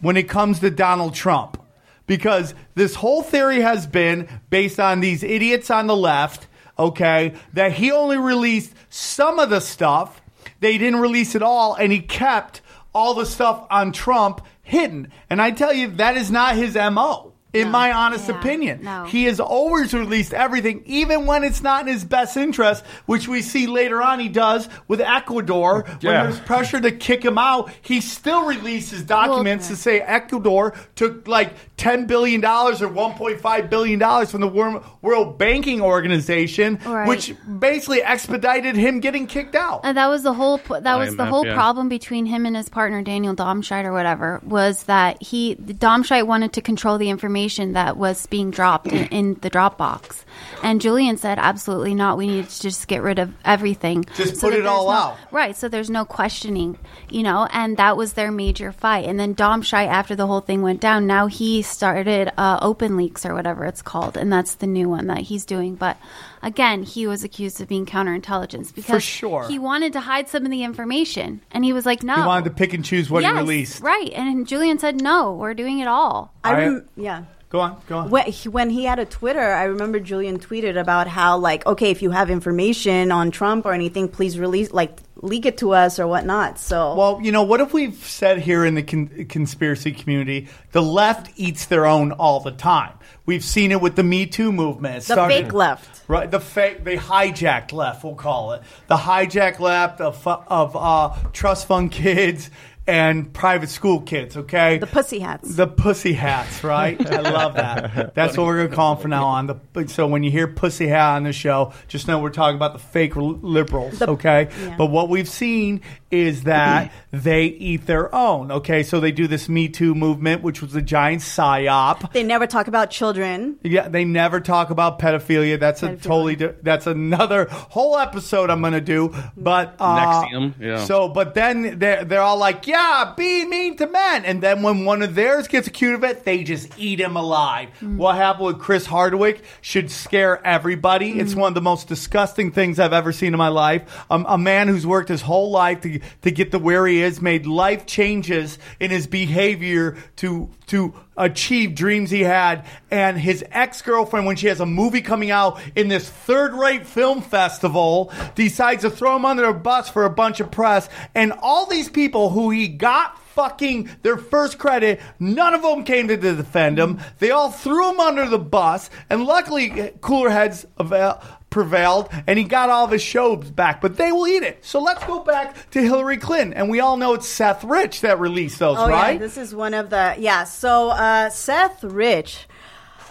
A: when it comes to Donald Trump. Because this whole theory has been based on these idiots on the left, okay, that he only released some of the stuff, they didn't release it all, and he kept all the stuff on Trump hidden. And I tell you, that is not his MO. In my honest
D: Yeah,
A: opinion,
D: no.
A: he has always released everything, even when it's not in his best interest, which we see later on he does with Ecuador. When
B: Yeah.
A: there's pressure to kick him out, he still releases documents
D: Well-
A: to say Ecuador took like $10 billion or $1.5 billion from the Wor- World Banking Organization,
D: Right.
A: which basically expedited him getting kicked out.
D: And that was the whole p- that was the whole
C: yeah.
D: problem between him and his partner Daniel Domscheit or whatever was that he Domscheit wanted to control the information that was being dropped in, in the Dropbox, and Julian said absolutely not. We need to just get rid of everything.
A: Just put it all
D: no-
A: out.
D: right? So there's no questioning, you know. And that was their major fight. And then Dom Domscheit, after the whole thing went down, now he started uh, Open Leaks or whatever it's called, and that's the new one that he's doing. But again, he was accused of being counterintelligence because for
A: sure.
D: he wanted to hide some of the information, and he was like, "No."
A: He wanted to pick and choose what
D: yes,
A: he released.
D: right? And Julian said, "No, we're doing it all."
E: I
A: I-
E: rem- yeah.
A: Go on, go on.
E: When he, when he had a Twitter, I remember Julian tweeted about how like, okay, if you have information on Trump or anything, please release, like, leak it to us or whatnot. So,
A: Well, you know, what if we've said here in the con- conspiracy community, the left eats their own all the time. We've seen it with the Me Too movement.
E: The
A: started-
E: fake left.
A: Right, the fake, the hijacked left, we'll call it the hijacked left of of uh, trust fund kids and private school kids. Okay,
E: The pussy hats.
A: the pussy hats, right? I love that. That's what we're gonna call them from now on. The, so when you hear pussy hat on the show, just know we're talking about the fake liberals,
E: The-
A: okay?
E: yeah.
A: But what we've seen is that they eat their own, okay? So they do this Me Too movement, which was a giant psyop.
E: they never talk about children.
A: Yeah, they never talk about pedophilia. That's a totally di- that's another whole episode I'm going to do. But uh,
C: NXIVM, yeah.
A: So, but then they're they're all like, yeah, be mean to men, and then when one of theirs gets accused of it, they just eat him alive. What happened with Chris Hardwick should scare everybody. It's one of the most disgusting things I've ever seen in my life. Um, a man who's worked his whole life to to get to where he is, made life changes in his behavior to to achieve dreams he had. And his ex-girlfriend when she has a movie coming out in this third-rate film festival decides to throw him under a bus for a bunch of press. And all these people who he got fucking their first credit none of them came to defend him. They all threw him under the bus. And luckily cooler heads avail- prevailed and he got all of his shows back but they will eat it so let's go back to hillary clinton and we all know it's seth rich that released those
E: Oh
A: right
E: yeah, this is one of the yeah. So uh, Seth Rich,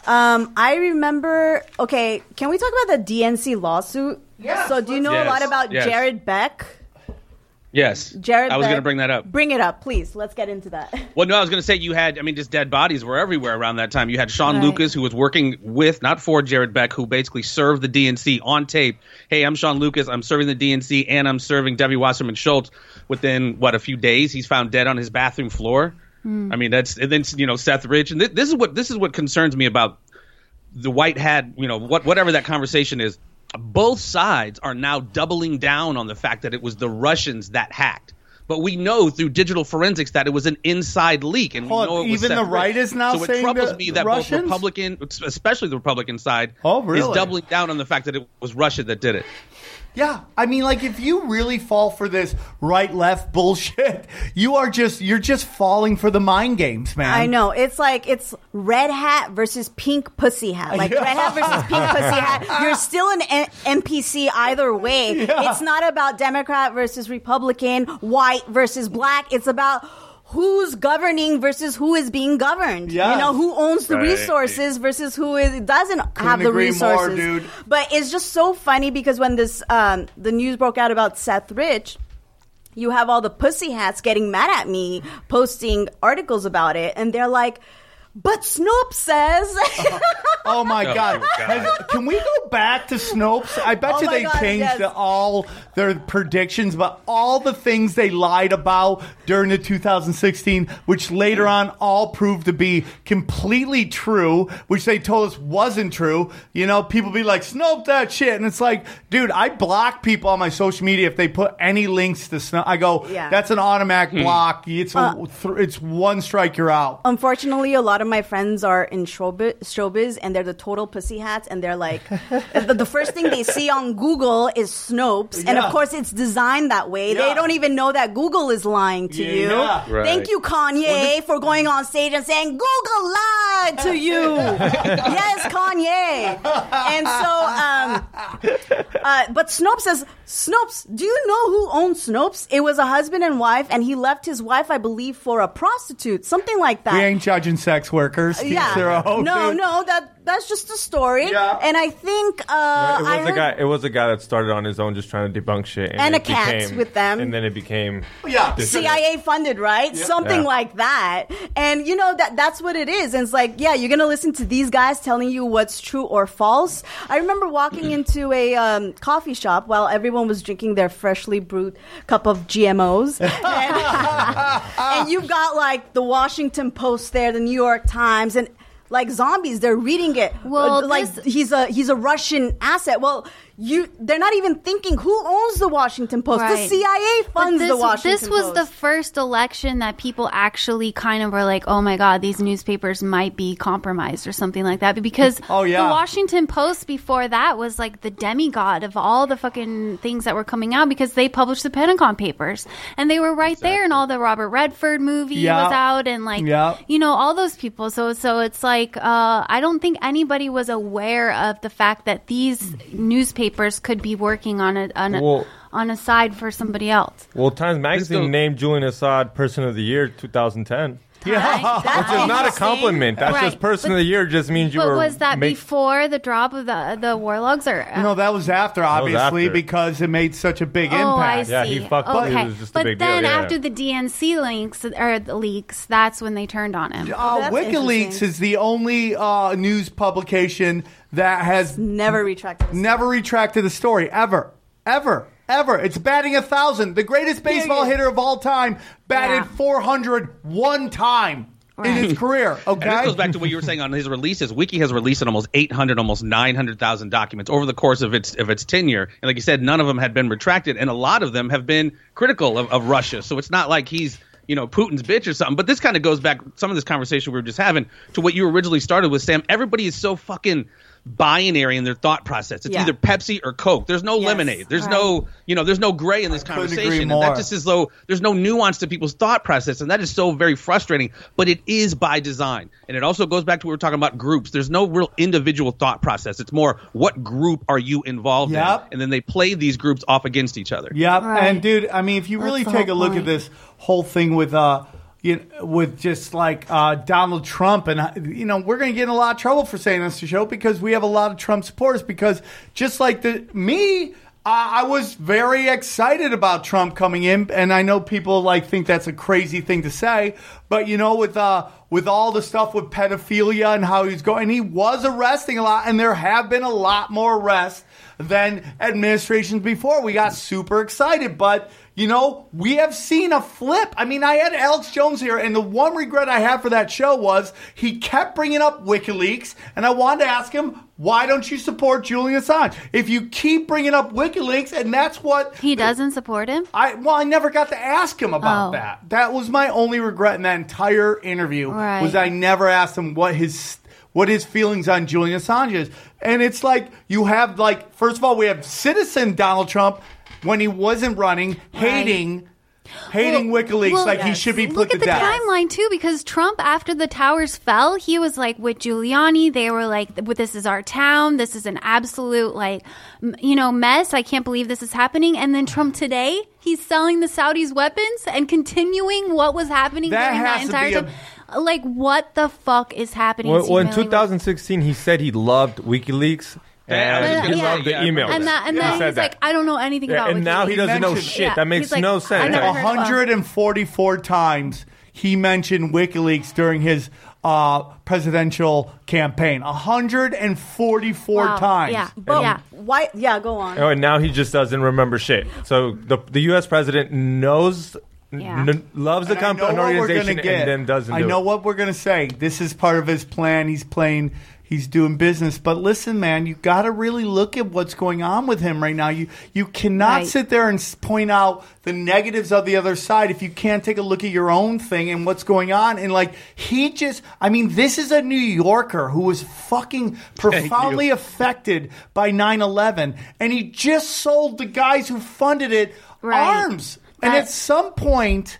E: um, I remember. Okay, can we talk about the DNC lawsuit?
A: Yes,
E: So do you know
C: let's-
E: a lot about
C: yes.
E: Jared Beck?
C: Yes,
E: Jared,
C: I was going to bring that up.
E: Bring it up, please. Let's get into that.
C: Well, no, I was going to say you had. I mean, just dead bodies were everywhere around that time. You had Sean
E: Right.
C: Lucas, who was working with, not for Jared Beck, who basically served the DNC on tape. Hey, I'm Sean Lucas. I'm serving the DNC, and I'm serving Debbie Wasserman Schultz. Within what a few days, he's found dead on his bathroom floor. Hmm. I mean, that's and then you know Seth Rich, and th- this is what this is what concerns me about the white hat. You know, what whatever that conversation is. Both sides are now doubling down on the fact that it was the Russians that hacked. But we know through digital forensics that it was an inside leak, and we
A: Hold on,
C: know it was
A: even the right is now
C: so it troubles me that
A: Russians?
C: both Republican, especially the Republican side,
A: Oh,
C: is doubling down on the fact that it was Russia that did it.
A: Yeah, I mean, like if you really fall for this right left bullshit, you are just you're just falling for the mind games, man.
E: I know. It's like it's red hat versus pink pussy hat. Like red hat versus pink pussy hat. You're still an N- NPC either way.
A: Yeah.
E: It's not about Democrat versus Republican, white versus black. It's about who's governing versus who is being governed.
A: Yes.
E: You know, who owns the
C: Right.
E: resources versus who is, doesn't have the
A: more,
E: resources.
A: dude.
E: But it's just so funny because when this um, the news broke out about Seth Rich, you have all the pussy hats getting mad at me, posting articles about it, and they're like, "But Snoop says."
A: Oh my
C: Oh,
A: god!
C: God.
A: Has- can we go back to Snopes? I bet
E: Oh
A: you they
E: God,
A: changed
E: yes.
A: the- all their predictions, but all the things they lied about during the 2016, which later on all proved to be completely true, which they told us wasn't true. You know, people be like, "Snope that shit," and it's like, dude, I block people on my social media if they put any links to Snope. I go,
E: Yeah.
A: "That's an automatic
C: Hmm.
A: block. It's a,
E: Uh,
A: th- it's one strike, you're out."
E: Unfortunately, a lot of my friends are in showbiz, showbiz and they're the total pussy hats, and they're like, the, the first thing they see on Google is Snopes, and of course it's designed that way.
A: Yeah.
E: They don't even know that Google is lying to you.
A: Yeah.
C: Right.
E: Thank you, Kanye, for going on stage and saying Google lied to you. yes, Kanye. And so, um, uh, but Snopes says, Snopes, do you know who owns Snopes? It was a husband and wife, and he left his wife, I believe, for a prostitute, something like that.
A: We ain't judging sex workers. Teach their
E: yeah.
A: own,
E: No,
A: dude.
E: no, that that's just a story.
A: Yeah.
E: And I think uh,
B: it
E: I
B: was a guy. It was a guy that started on his own, just trying to debunk shit,
E: And
B: it
E: a cat
B: became-
E: with them.
B: and then it became
A: Yeah.
E: CIA funded, right? Something
B: Yeah.
E: like that. And you know that that's what it is. And it's like, yeah, you're gonna listen to these guys telling you what's true or false. I remember walking into a um, coffee shop while everyone was drinking their freshly brewed cup of GMOs, and, and you've got like the Washington Post there, the New York Times, and like zombies, they're reading it.
D: Well,
E: like
D: this-
E: he's a he's a Russian asset. Well. You, they're not even thinking who owns the Washington Post. The CIA funds
D: this,
E: the Washington
D: this was
E: Post.
D: the first election that people actually kind of were like, "Oh my God, these newspapers might be compromised or something like that." Because
A: Oh, yeah.
D: the Washington Post before that was like the demigod of all the fucking things that were coming out because they published the Pentagon Papers and they were right there, and all the Robert Redford movie
A: Yeah.
D: was out, and like
A: Yeah.
D: you know all those people. So so it's like uh, I don't think anybody was aware of the fact that these newspapers could be working on a on a,
B: Well-
D: on a side for somebody else.
B: Well, Times Magazine
C: still-
B: named Julian Assad Person of the Year 2010.
A: Yeah.
E: That's
B: Which is not a compliment. That's
D: Right.
B: just Person
D: But-
B: of the Year. Just means you
D: But
B: were.
D: was that
B: make-
D: before the drop of the the warlogs or
A: No, that was after,
B: was
A: obviously,
B: after.
A: because it made such a big
D: Oh, I
A: impact.
D: see.
B: Yeah, he fucked up. It
D: Okay,
B: was just a
D: but
B: big deal,
D: then
B: yeah.
D: after the DNC links or the leaks, that's when they turned on him.
A: Uh, WikiLeaks is the only uh, news publication that has
E: Never retracted.
A: never retracted the story ever, ever, ever. It's batting a thousand. The greatest baseball
E: Period.
A: hitter of all time batted
D: Yeah.
A: 400 one time in his career.
C: And this goes back to what you were saying on his releases. Wiki has released almost 800, almost 900,000 documents over the course of its of its tenure. And like you said, none of them had been retracted, and a lot of them have been critical of, of Russia. So it's not like he's you know Putin's bitch or something. But this kind of goes back some of this conversation we were just having to what you originally started with, Sam. Everybody is so fucking binary in their thought process. It's
E: Yeah.
C: either Pepsi or Coke. There's no
E: Yes,
C: lemonade. There's
E: right.
C: no you know there's no gray in this
A: couldn't agree
C: conversation. And that just as though there's no nuance to people's thought process, and that is so very frustrating. But it is by design, and it also goes back to what we were talking about groups. There's no real individual thought process. It's more what group are you involved
A: Yep.
C: in, and then they play these groups off against each other.
A: Yeah,
D: Right.
A: and dude, I mean, if you
D: That's
A: really take a
D: whole
A: look at this whole thing with uh, you know, with just like uh, Donald Trump, and uh, you know, we're going to get in a lot of trouble for saying this to show because we have a lot of Trump supporters. Because just like the me, I was very excited about Trump coming in, and I know people like think that's a crazy thing to say, but you know, with uh, with all the stuff with pedophilia and how he's going, he was arresting a lot, and there have been a lot more arrests than administrations before. We got super excited, but you know, we have seen a flip. I mean, I had Alex Jones here, and the one regret I have for that show was he kept bringing up WikiLeaks, and I wanted to ask him, why don't you support Julian Assange? If you keep bringing up WikiLeaks, and that's what
D: He doesn't support him.
A: I well, I never got to ask him about
D: Oh.
A: that. That was my only regret in that entire interview.
D: Right.
A: Was I never asked him what his what his feelings on Julian Assange is. And it's like you have like first of all we have citizen Donald Trump when he wasn't running hating hating WikiLeaks
D: Well,
A: like he should be put
D: Look at the
A: death.
D: timeline too, because Trump, after the towers fell, he was like with Giuliani. They were like, "This is our town. This is an absolute like, you know, mess. I can't believe this is happening." And then Trump today, he's selling the Saudis weapons and continuing what was happening
B: That
D: during that entire
B: a-
D: time. Like, what the fuck is happening?
B: Well,
D: It's
B: well, in
D: really-
B: 2016, he said he loved WikiLeaks.
C: Yeah,
B: And
C: gonna
B: he
C: say,
B: loved the
C: yeah, I
B: emails.
D: and that, and
B: He
D: then
B: said
D: he's
B: that.
D: like, I don't know anything
B: Yeah,
D: about.
B: and now he doesn't know shit.
D: Yeah,
B: That makes
D: like,
B: no sense.
D: never heard of-
A: 144 times he mentioned WikiLeaks during his uh, presidential campaign. 144
D: Wow.
A: times.
D: Yeah.
E: But
D: Yeah.
E: why? Yeah, go on.
B: Oh, and now he just doesn't remember shit. So the the U.S. president knows,
D: Yeah.
B: n- loves the
A: And I
B: company, an organization, and then doesn't.
A: I
B: do
A: know
B: it.
A: what we're going to say. This is part of his plan. He's playing. He's doing business. But listen, man, you got to really look at what's going on with him right now. You you cannot
D: Right.
A: sit there and point out the negatives of the other side if you can't take a look at your own thing and what's going on. And like he just, I mean, this is a New Yorker who was fucking profoundly affected by 9/11, and he just sold the guys who funded it
D: Right.
A: arms. And
D: That-
A: at some point,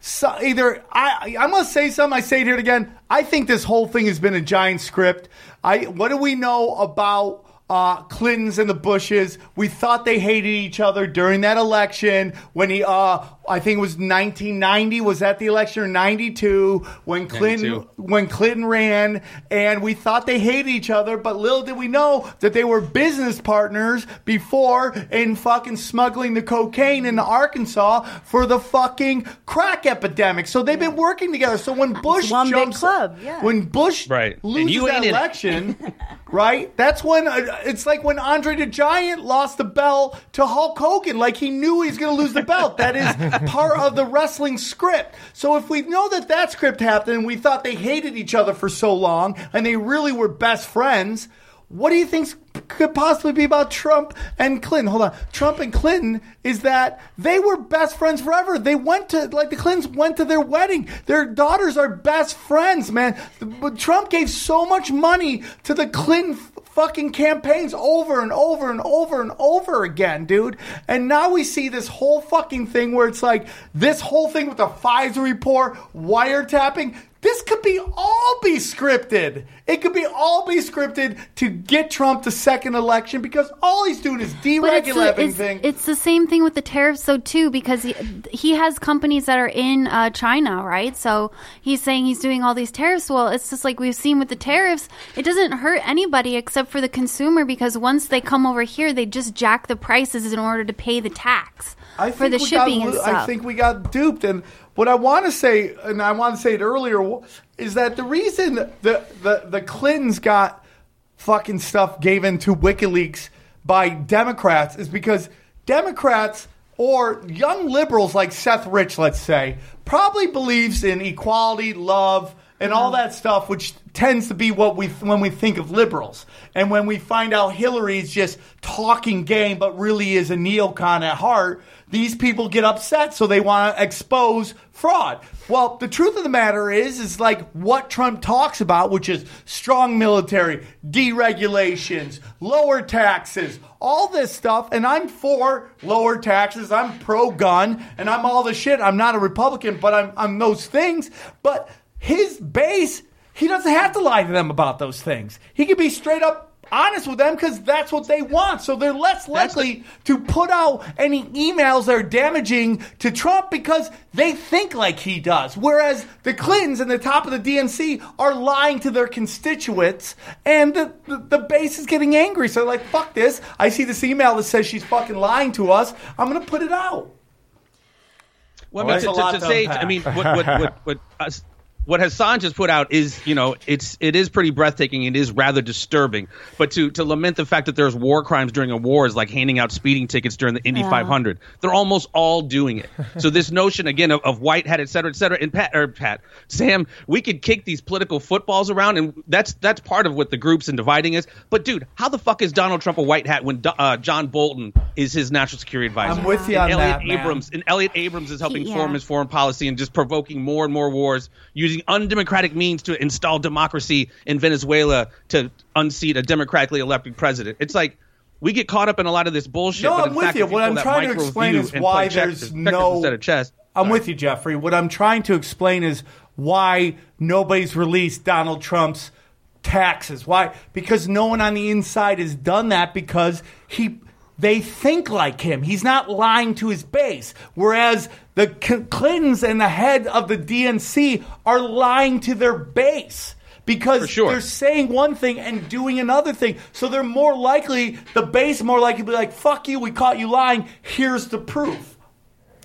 A: so either I I'm gonna say something. I say it here again. I think this whole thing has been a giant script. I what do we know about? Uh, Clintons and the Bushes. We thought they hated each other during that election when he, uh, I think it was 1990. Was that the election or 92 when Clinton
C: 92.
A: when Clinton ran? And we thought they hated each other, but little did we know that they were business partners before in fucking smuggling the cocaine into Arkansas for the fucking crack epidemic. So they've been working together. So when Bush
E: one big
A: jumps,
E: club, yeah.
A: when Bush
C: Right. And
A: loses
C: you
A: that
C: ain't it.
A: election, right? That's when uh, it's like when Andre the Giant lost the belt to Hulk Hogan. Like he knew he was going to lose the belt. That is part of the wrestling script. So if we know that that script happened, and we thought they hated each other for so long, and they really were best friends. What do you think could possibly be about Trump and Clinton? Hold on. Trump and Clinton is that they were best friends forever. They went to, like, the Clintons went to their wedding. Their daughters are best friends, man. But Trump gave so much money to the Clinton fucking campaigns over and over and over and over again, dude. And now we see this whole fucking thing where it's like this whole thing with the FISA report, wiretapping. This could be all be scripted. It could be all be scripted to get Trump the second election because all he's doing is deregulating things.
D: it's the same thing with the tariffs, though, too, because he, he has companies that are in uh, China, right? So he's saying he's doing all these tariffs. Well, it's just like we've seen with the tariffs, it doesn't hurt anybody except for the consumer because once they come over here, they just jack the prices in order to pay the tax
A: I
D: for the shipping
A: got,
D: and stuff.
A: I think we got duped. And what I want to say, and I want to say it earlier, is that the reason the, the, the Clintons got fucking stuff given to WikiLeaks by Democrats is because Democrats or young liberals like Seth Rich, let's say, probably believes in equality, love, and all that stuff, which tends to be what we when we think of liberals. And when we find out Hillary's just talking game, but really is a neocon at heart, these people get upset, so they want to expose fraud. Well, the truth of the matter is, is like what Trump talks about, which is strong military, deregulations, lower taxes, all this stuff. And I'm for lower taxes. I'm pro gun, and I'm all the shit. I'm not a Republican, but I'm, I'm those things. But his base, he doesn't have to lie to them about those things. He can be straight up honest with them because that's what they want. So they're less likely to put out any emails that are damaging to Trump because they think like he does. Whereas the Clintons and the top of the DNC are lying to their constituents, and the, the, the base is getting angry. So they're like, fuck this. I see this email that says she's fucking lying to us. I'm going to put it out.
C: Well,
A: Well,
C: I mean,
A: that's
C: to,
A: a lot
C: to,
A: to
C: say. I mean, what what what what, us what Hassan just put out is, you know, it's it is pretty breathtaking. It is rather disturbing. But to to lament the fact that there's war crimes during a war is like handing out speeding tickets during the Indy
D: Yeah.
C: 500. They're almost all doing it. So this notion again of, of white hat, et cetera, et cetera. And Pat or Pat, Sam, we could kick these political footballs around, and that's that's part of what the groups and dividing is. But dude, how the fuck is Donald Trump a white hat when uh, John Bolton is his national security advisor?
A: I'm with you
C: And
A: on
C: Elliott
A: that, man.
C: Abrams and Elliott Abrams is helping
D: Yeah.
C: form his foreign policy and just provoking more and more wars using undemocratic means to install democracy in Venezuela to unseat a democratically elected president. It's like we get caught up in a lot of this bullshit.
A: No,
C: but
A: I'm with you. What I'm trying to explain is why there's
C: checkers
A: no-
C: instead of chess.
A: I'm with you, Jeffrey. What I'm trying to explain is why nobody's released Donald Trump's taxes. Why? Because no one on the inside has done that because he they think like him. He's not lying to his base. Whereas the Clintons and the head of the DNC are lying to their base. Because
C: sure.
A: they're saying one thing and doing another thing. So they're more likely, the base more likely to be like, fuck you, we caught you lying. Here's the proof.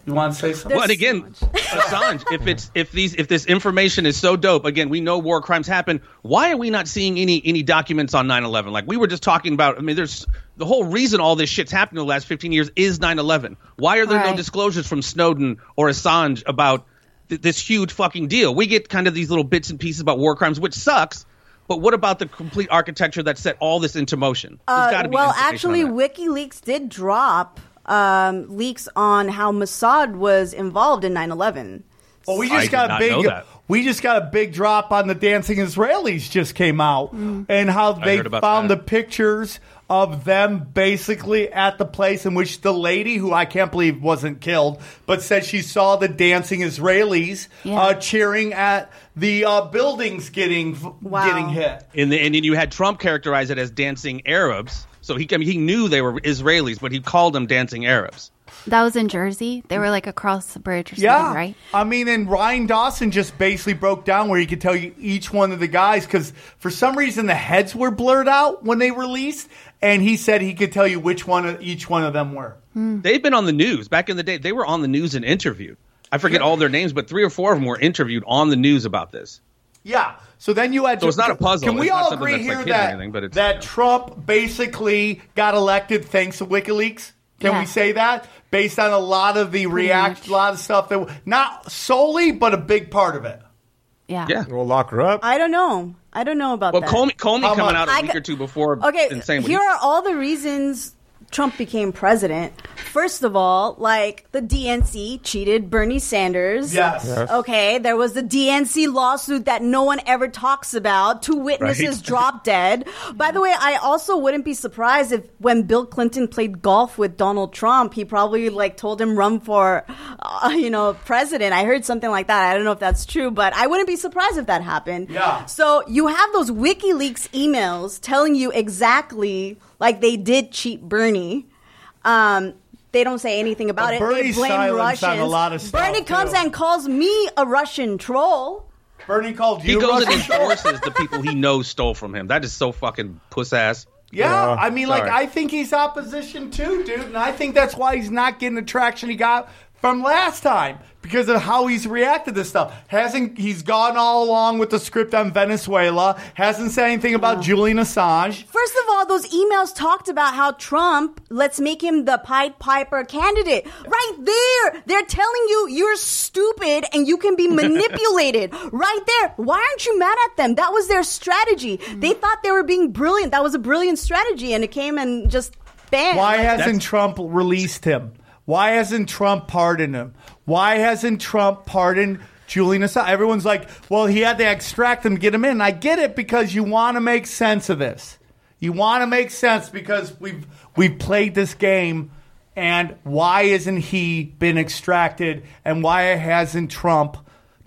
A: You want to say something?
C: Well, and again, Assange, if it's if these if this information is so dope, again, we know war crimes happen. Why are we not seeing any any documents on 9/11? Like we were just talking about. I mean, there's the whole reason all this shit's happened in the last 15 years is 9/11. Why are there no disclosures from Snowden or Assange about th- this huge fucking deal? We get kind of these little bits and pieces about war crimes, which sucks. But what about the complete architecture that set all this into motion? There's
E: Uh,
C: be
E: well, actually. WikiLeaks did drop um, leaks on how Mossad was involved in 9/11.
A: Well, we just
C: did
A: got a
C: not know
A: big.
C: that.
A: We just got a big drop on the dancing Israelis. Just came out, and how they found
C: that.
A: the pictures of them basically at the place in which the lady, who I can't believe wasn't killed, but said she saw the dancing Israelis
D: Yeah.
A: uh, cheering at the uh, buildings getting
E: Wow.
A: getting hit.
C: And, the, and then you had Trump characterize it as dancing Arabs. So he, I mean, he knew they were Israelis, but he called them dancing Arabs.
D: That was in Jersey. They were like across the bridge or something,
A: Yeah,
D: right?
A: I mean, and Ryan Dawson just basically broke down where he could tell you each one of the guys because for some reason the heads were blurred out when they released, and he said he could tell you which one of, each one of them were. Hmm.
C: They've been on the news back in the day. They were on the news and interviewed. I forget all their names, but three or four of them were interviewed on the news about this.
A: Yeah. So then you had.
C: So it's not a puzzle.
A: Can we
C: It's
A: all agree
C: that's, like,
A: here that
C: anything, but it's-
A: that Trump basically got elected thanks to WikiLeaks? Can
D: Yeah.
A: we say that based on a lot of the react, a lot of stuff that not solely, but a big part of it.
D: Yeah.
C: Yeah.
B: We'll lock her up.
E: I don't know. I don't know about
C: Well,
E: that.
C: Comey, Comey coming out a
E: I
C: week or two before.
E: Okay,
C: insane.
E: here are all the reasons Trump became president. First of all, like the DNC cheated Bernie Sanders.
A: Yes.
B: Yes.
E: Okay, there was the DNC lawsuit that no one ever talks about. Two witnesses
C: Right.
E: dropped dead. By the way, I also wouldn't be surprised if when Bill Clinton played golf with Donald Trump, he probably like told him run for, uh, you know, president. I heard something like that. I don't know if that's true, but I wouldn't be surprised if that happened.
A: Yeah.
E: So you have those WikiLeaks emails telling you exactly like they did cheat Bernie. Um, they don't say anything about
A: But
E: it.
A: Bernie's
E: they blame Russians.
A: a lot of stuff,
E: Bernie comes
A: too.
E: and calls me a Russian troll.
A: Bernie called
C: he goes and
A: Russian troll?
C: endorses the people he knows stole from him. That is so fucking puss ass.
A: Yeah,
B: Yeah.
A: I mean, like, I think he's opposition too, dude. And I think that's why he's not getting the traction he got from last time because of how he's reacted to stuff. Hasn't he's gone all along with the script on Venezuela? Hasn't said anything about Julian Assange.
E: First of all, those emails talked about how Trump, let's make him the Pied Piper candidate. Right there. They're telling you you're stupid and you can be manipulated. right there. Why aren't you mad at them? That was their strategy. They mm. thought they were being brilliant. That was a brilliant strategy and it came and just bam.
A: Why hasn't Trump released him? Why hasn't Trump pardoned him? Why hasn't Trump pardoned Julian Assange? Everyone's like, well, he had to extract him, get him in. I get it because you want to make sense of this. You want to make sense because we've we've played this game, and why isn't he been extracted? And why hasn't Trump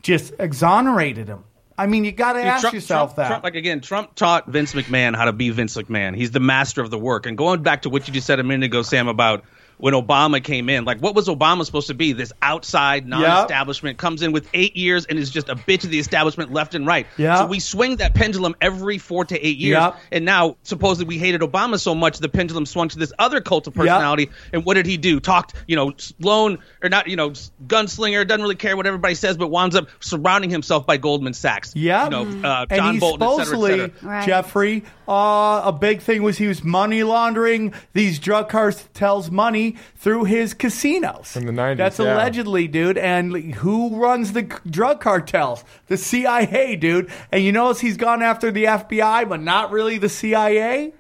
A: just exonerated him? I mean, you got to ask
C: Trump-
A: yourself
C: Trump-
A: that.
C: Trump- like again, Trump taught Vince McMahon how to be Vince McMahon. He's the master of the work. And going back to what you just said a minute ago, Sam, about when Obama came in, like what was Obama supposed to be? This outside non-establishment comes in with eight years and is just a bitch of the establishment left and right.
A: Yeah.
C: So we swing that pendulum every four to eight years.
A: Yep.
C: And now supposedly we hated Obama so much the pendulum swung to this other cult of personality. And what did he do? Talked, you know, lone or not, you know, gunslinger, doesn't really care what everybody says, but winds up surrounding himself by Goldman Sachs.
A: Yeah,
C: You know, uh,
A: and
C: John
A: he
C: Bolton, et cetera, et cetera.
D: Right.
A: Jeffrey. Uh, a big thing was he was money laundering these drug cartels money through his casinos
B: From the 90s,
A: That's
B: yeah.
A: allegedly, dude. And who runs the drug cartels? The CIA, dude. And you notice he's gone after the FBI, but not really the CIA.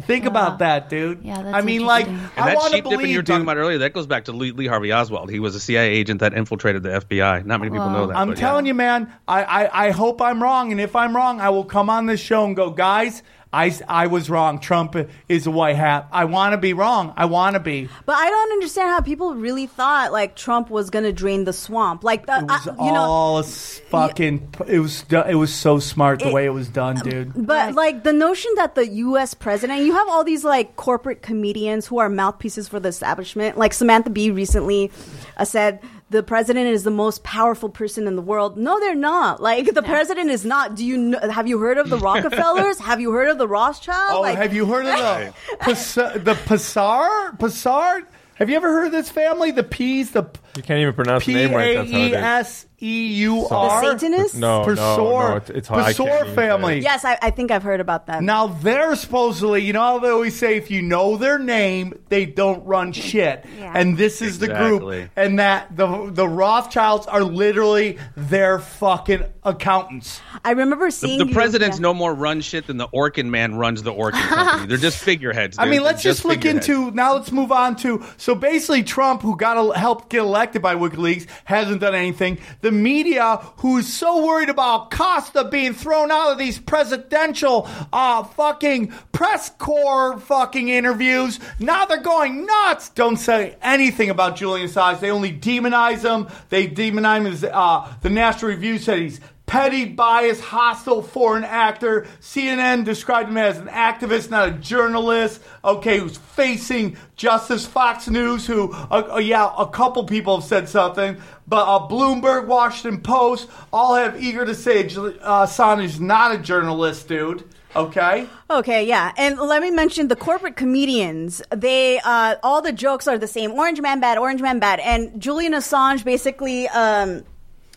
A: You think about that, dude.
D: Yeah, that's
A: I mean, like.
C: And
A: I
C: that
A: want to
C: sheep dipping
A: believe
C: you were talking
A: dude,
C: about earlier, that goes back to Lee, Lee Harvey Oswald. He was a CIA agent that infiltrated the FBI. Not many people know that.
A: I'm
C: but, yeah.
A: telling you, man. I, I, I hope I'm wrong, and if I'm wrong, I will come on this show and go, guys. I, I was wrong. Trump is a white hat. I want to be wrong. I want to be.
E: But I don't understand how people really thought like Trump was going to drain the swamp. Like, the,
A: It was
E: I- you know,
A: all s- fucking. It was it was so smart the
E: It-
A: way it was done, dude.
E: But like the notion that the U.S. president, you have all these like corporate comedians who are mouthpieces for the establishment. Like Samantha Bee recently uh, said, the president is the most powerful person in the world. No, they're not. Like the president is not. Do you kn- have you heard of the Rockefellers? have you heard of the Rothschild?
A: Oh,
E: like,
A: have you heard of the Pas- the Passar? Passard? Have you ever heard of this family? The P's, the
B: You can't even pronounce the name right.
A: A
B: That's how it
A: E
B: is.
A: S E U
E: the
A: R.
E: Satanists?
B: No, no, no. It's, it's hard. I can't
A: Passor
B: even say
A: family.
E: Yes, I, I think I've heard about that.
A: Now they're supposedly, you know how they always say, if you know their name, they don't run shit.
D: Yeah.
A: And this is the group, and that the the Rothschilds are literally their fucking accountants.
E: I remember seeing
C: the
E: you-
C: president's
E: yeah.
C: no more run shit than the Orkin man runs the Orkin company. They're just figureheads.
A: I
C: dude.
A: mean,
C: They're
A: let's just, look into now. Let's move on to so basically Trump, who got el- helped get elected by WikiLeaks, hasn't done anything. The media, who's so worried about Costa being thrown out of these presidential uh fucking press corps fucking interviews, now they're going nuts. Don't say anything about Julian Assange. They only demonize him. They demonize him as uh, the National Review said he's petty, biased, hostile foreign actor. CNN described him as an activist, not a journalist. Okay, who's facing justice. Fox News, who, uh, uh, yeah, a couple people have said something, but uh, Bloomberg, Washington Post, all have eager to say uh, Assange is not a journalist, dude. Okay.
E: Okay, yeah, and let me mention the corporate comedians. They uh, all the jokes are the same. Orange man bad, orange man bad, and Julian Assange basically. Um,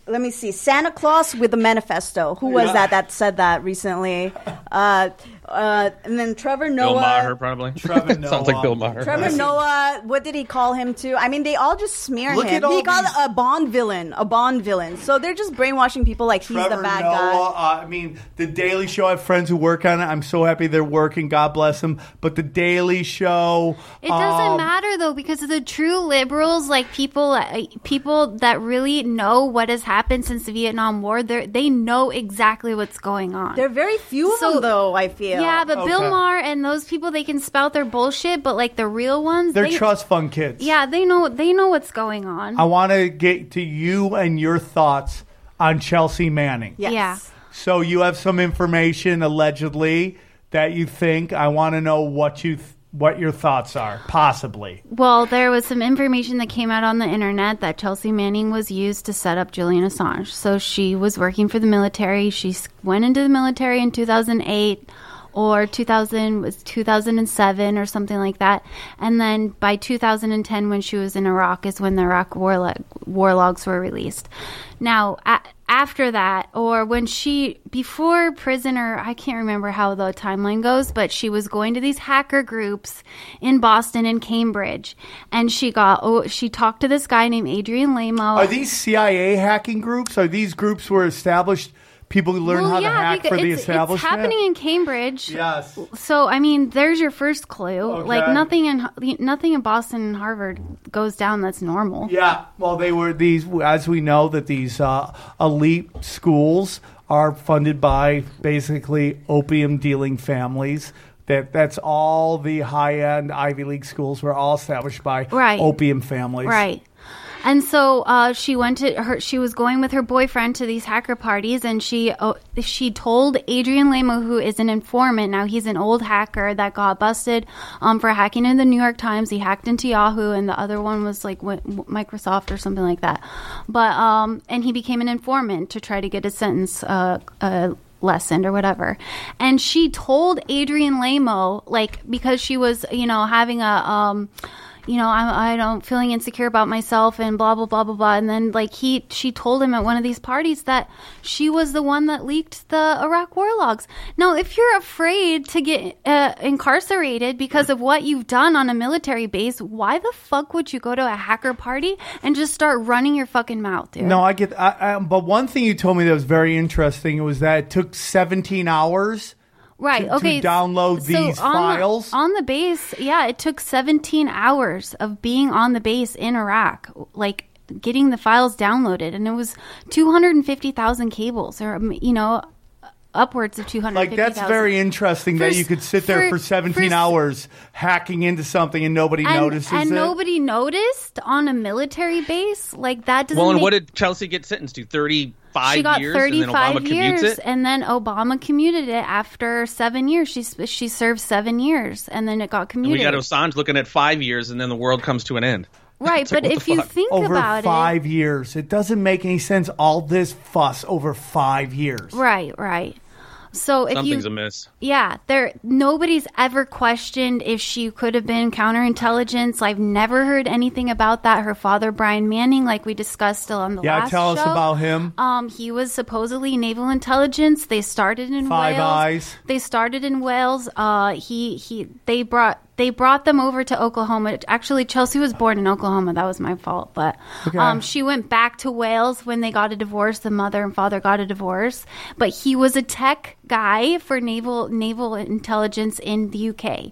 E: let me see, Santa Claus with the manifesto. Who was
A: Yeah.
E: that that said that recently? Uh, uh, and then Trevor
C: Bill
E: Noah.
C: Maher, probably.
A: Trevor
C: Sounds
A: Noah.
C: like Bill Maher.
E: Trevor Noah, what did he call him to? I mean, they all just smear
A: Look
E: him.
A: at all
E: He called a Bond villain, a Bond villain. So they're just brainwashing people like he's the bad
A: Noah,
E: guy.
A: Uh, I mean, The Daily Show. I have friends who work on it. I'm so happy they're working. God bless them. But The Daily Show.
D: It doesn't
A: um,
D: matter though because the true liberals, like people, uh, people that really know what has happened since the Vietnam War, they they know exactly what's going on.
E: There are very few of
D: So-
E: them, though. I feel.
D: Yeah, but Bill
A: Okay.
D: Maher and those people, they can spout their bullshit, but like the real ones,
A: They're
D: they,
A: trust fund kids.
D: Yeah, they know they know what's going on.
A: I want to get to you and your thoughts on Chelsea Manning.
E: Yes.
D: Yeah.
A: So you have some information allegedly that you think. I want to know what you th- what your thoughts are, possibly.
D: Well, there was some information that came out on the internet that Chelsea Manning was used to set up Julian Assange. So she was working for the military. She s- went into the military in 2008 or 2000 was 2007 or something like that. And then by 2010 when she was in Iraq is when the Iraq war, war logs were released. Now, a- after that or when she before prisoner, I can't remember how the timeline goes, but she was going to these hacker groups in Boston and Cambridge and she got oh she talked to this guy named Adrian Lamo.
A: Are these CIA hacking groups? Are these groups were established people who learn
D: well,
A: how
D: yeah,
A: to hack for the
D: it's,
A: establishment?
D: It's happening in Cambridge.
A: Yes.
D: So I mean, there's your first clue.
A: Okay.
D: Like nothing in nothing in Boston and Harvard goes down that's normal.
A: Yeah, well, they were these, as we know, that these uh, elite schools are funded by basically opium dealing families. That that's all the high end Ivy League schools were all established by
D: Right.
A: opium families.
D: Right. And so uh, she went to her. She was going with her boyfriend to these hacker parties, and she uh, she told Adrian Lamo, who is an informant now. He's an old hacker that got busted um, for hacking in the New York Times. He hacked into Yahoo, and the other one was like Microsoft or something like that. But um, and he became an informant to try to get his sentence. Uh, uh, lessened or whatever. And she told Adrian Lamo, like, because she was, you know, having a, um, you know, I'm, I don't feeling insecure about myself and blah blah blah blah blah. And then like he, she told him at one of these parties that she was the one that leaked the Iraq war logs. Now, if you're afraid to get uh, incarcerated because of what you've done on a military base, why the fuck would you go to a hacker party and just start running your fucking mouth, dude?
A: No, I get. I, I, but one thing you told me that was very interesting was that it took 17 hours.
D: Right.
A: to-
D: okay.
A: to download
D: so
A: these
D: on
A: files?
D: The, on the base, yeah, it took 17 hours of being on the base in Iraq, like getting the files downloaded, and it was 250,000 cables, or um, you know, upwards of 250,000.
A: Like that's very interesting that you could sit there
D: for-
A: for 17
D: for-
A: hours hacking into something and nobody
D: and,
A: notices
D: and
A: it.
D: nobody noticed on a military base. Like that doesn't.
C: Well, and
D: make,
C: what did Chelsea get sentenced to? Thirty-five
D: she got
C: years, and then
D: 35
C: Obama commutes
D: years,
C: it.
D: and then Obama commuted it after seven years. She she served seven years, and then it got
C: And
D: commuted.
C: we got Assange looking at five years, and then the world comes to an end.
D: right,
C: like,
D: but if
C: the
D: you think
A: over
D: about it,
A: five years. It doesn't make any sense. All this fuss over five years.
D: Right, right. So if
C: Something's
D: you,
C: amiss.
D: yeah, there nobody's ever questioned if she could have been counterintelligence. I've never heard anything about that. Her father, Brian Manning, like we discussed still on the
A: Yeah,
D: last
A: tell us about him.
D: Um, he was supposedly naval intelligence. They started in
A: Five
D: Wales.
A: Eyes.
D: They started in Wales. Uh, he he. They brought they brought them over to Oklahoma. Actually, Chelsea was born in Oklahoma. That was my fault. But
A: Okay.
D: um, she went back to Wales when they got a divorce. The mother and father got a divorce. But he was a tech guy for naval naval intelligence in the UK.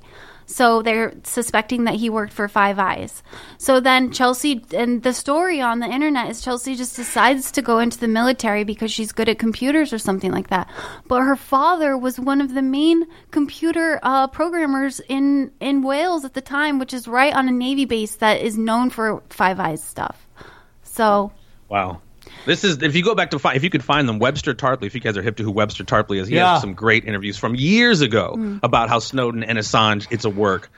D: So they're suspecting that he worked for Five Eyes. So then Chelsea, and the story on the internet is Chelsea just decides to go into the military because she's good at computers or something like that. But her father was one of the main computer uh, programmers in, in Wales at the time, which is right on a Navy base that is known for Five Eyes stuff. So
C: Wow. This is if you go back to find if you could find them Webster Tarpley if you guys are hip to who Webster Tarpley is he
A: Yeah.
C: has some great interviews from years ago
D: Mm.
C: about how Snowden and Assange it's a work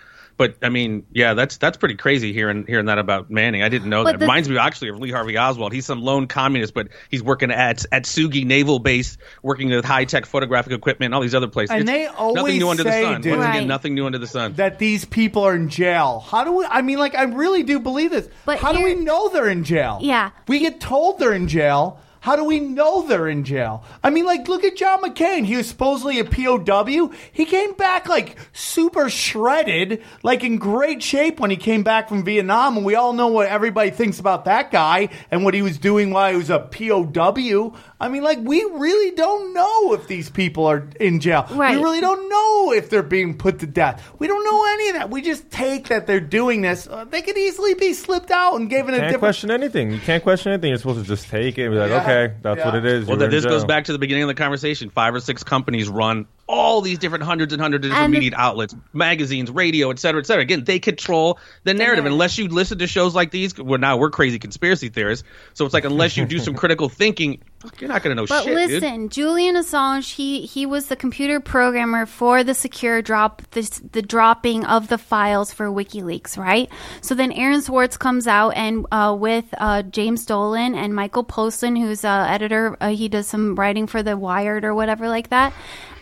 C: but I mean yeah that's that's pretty crazy hearing hearing that about Manning I didn't know
D: But
C: that
D: the-
C: reminds me actually of Lee Harvey Oswald he's some lone communist but he's working at at Sugi Naval Base working with high tech photographic equipment and all these other places
A: And
C: It's
A: they always
C: nothing new under the
A: say,
C: sun
A: dude-
C: once
D: Right.
C: again nothing new under the sun
A: That these people are in jail. How do we? I mean, like, I really do believe this.
D: But
A: How do we know they're in jail?
D: Yeah.
A: we get told they're in jail. How do we know they're in jail? I mean, like, look at John McCain. He was supposedly a POW. He came back like super shredded, like in great shape when he came back from Vietnam. And we all know what everybody thinks about that guy and what he was doing while he was a POW. I mean, like, we really don't know if these people are in jail.
D: Right.
A: We really don't know if they're being put to death. We don't know any of that. We just take that they're doing this. Uh, they could easily be slipped out and given a
B: Can't
A: different.
B: question anything. You can't question anything. You're supposed to just take it and be like,
A: Yeah.
B: okay, that's
A: Yeah.
B: what it is.
C: Well,
B: You're
C: this goes
B: jail.
C: back to the beginning of the conversation. Five or six companies run all these different hundreds and hundreds of different
D: And the-
C: media outlets, magazines, radio, et cetera, et cetera. Again, they control the narrative. Unless you listen to shows like these, well, now we're crazy conspiracy theorists. So it's like unless you do some critical thinking, fuck, you're not going to know
D: But
C: shit, dude.
D: listen, Julian Assange, he he was the computer programmer for the secure drop, the, the dropping of the files for WikiLeaks, right? So then Aaron Swartz comes out and uh, with uh, James Dolan and Michael Poulsen, who's uh, editor, uh, he does some writing for the Wired or whatever like that.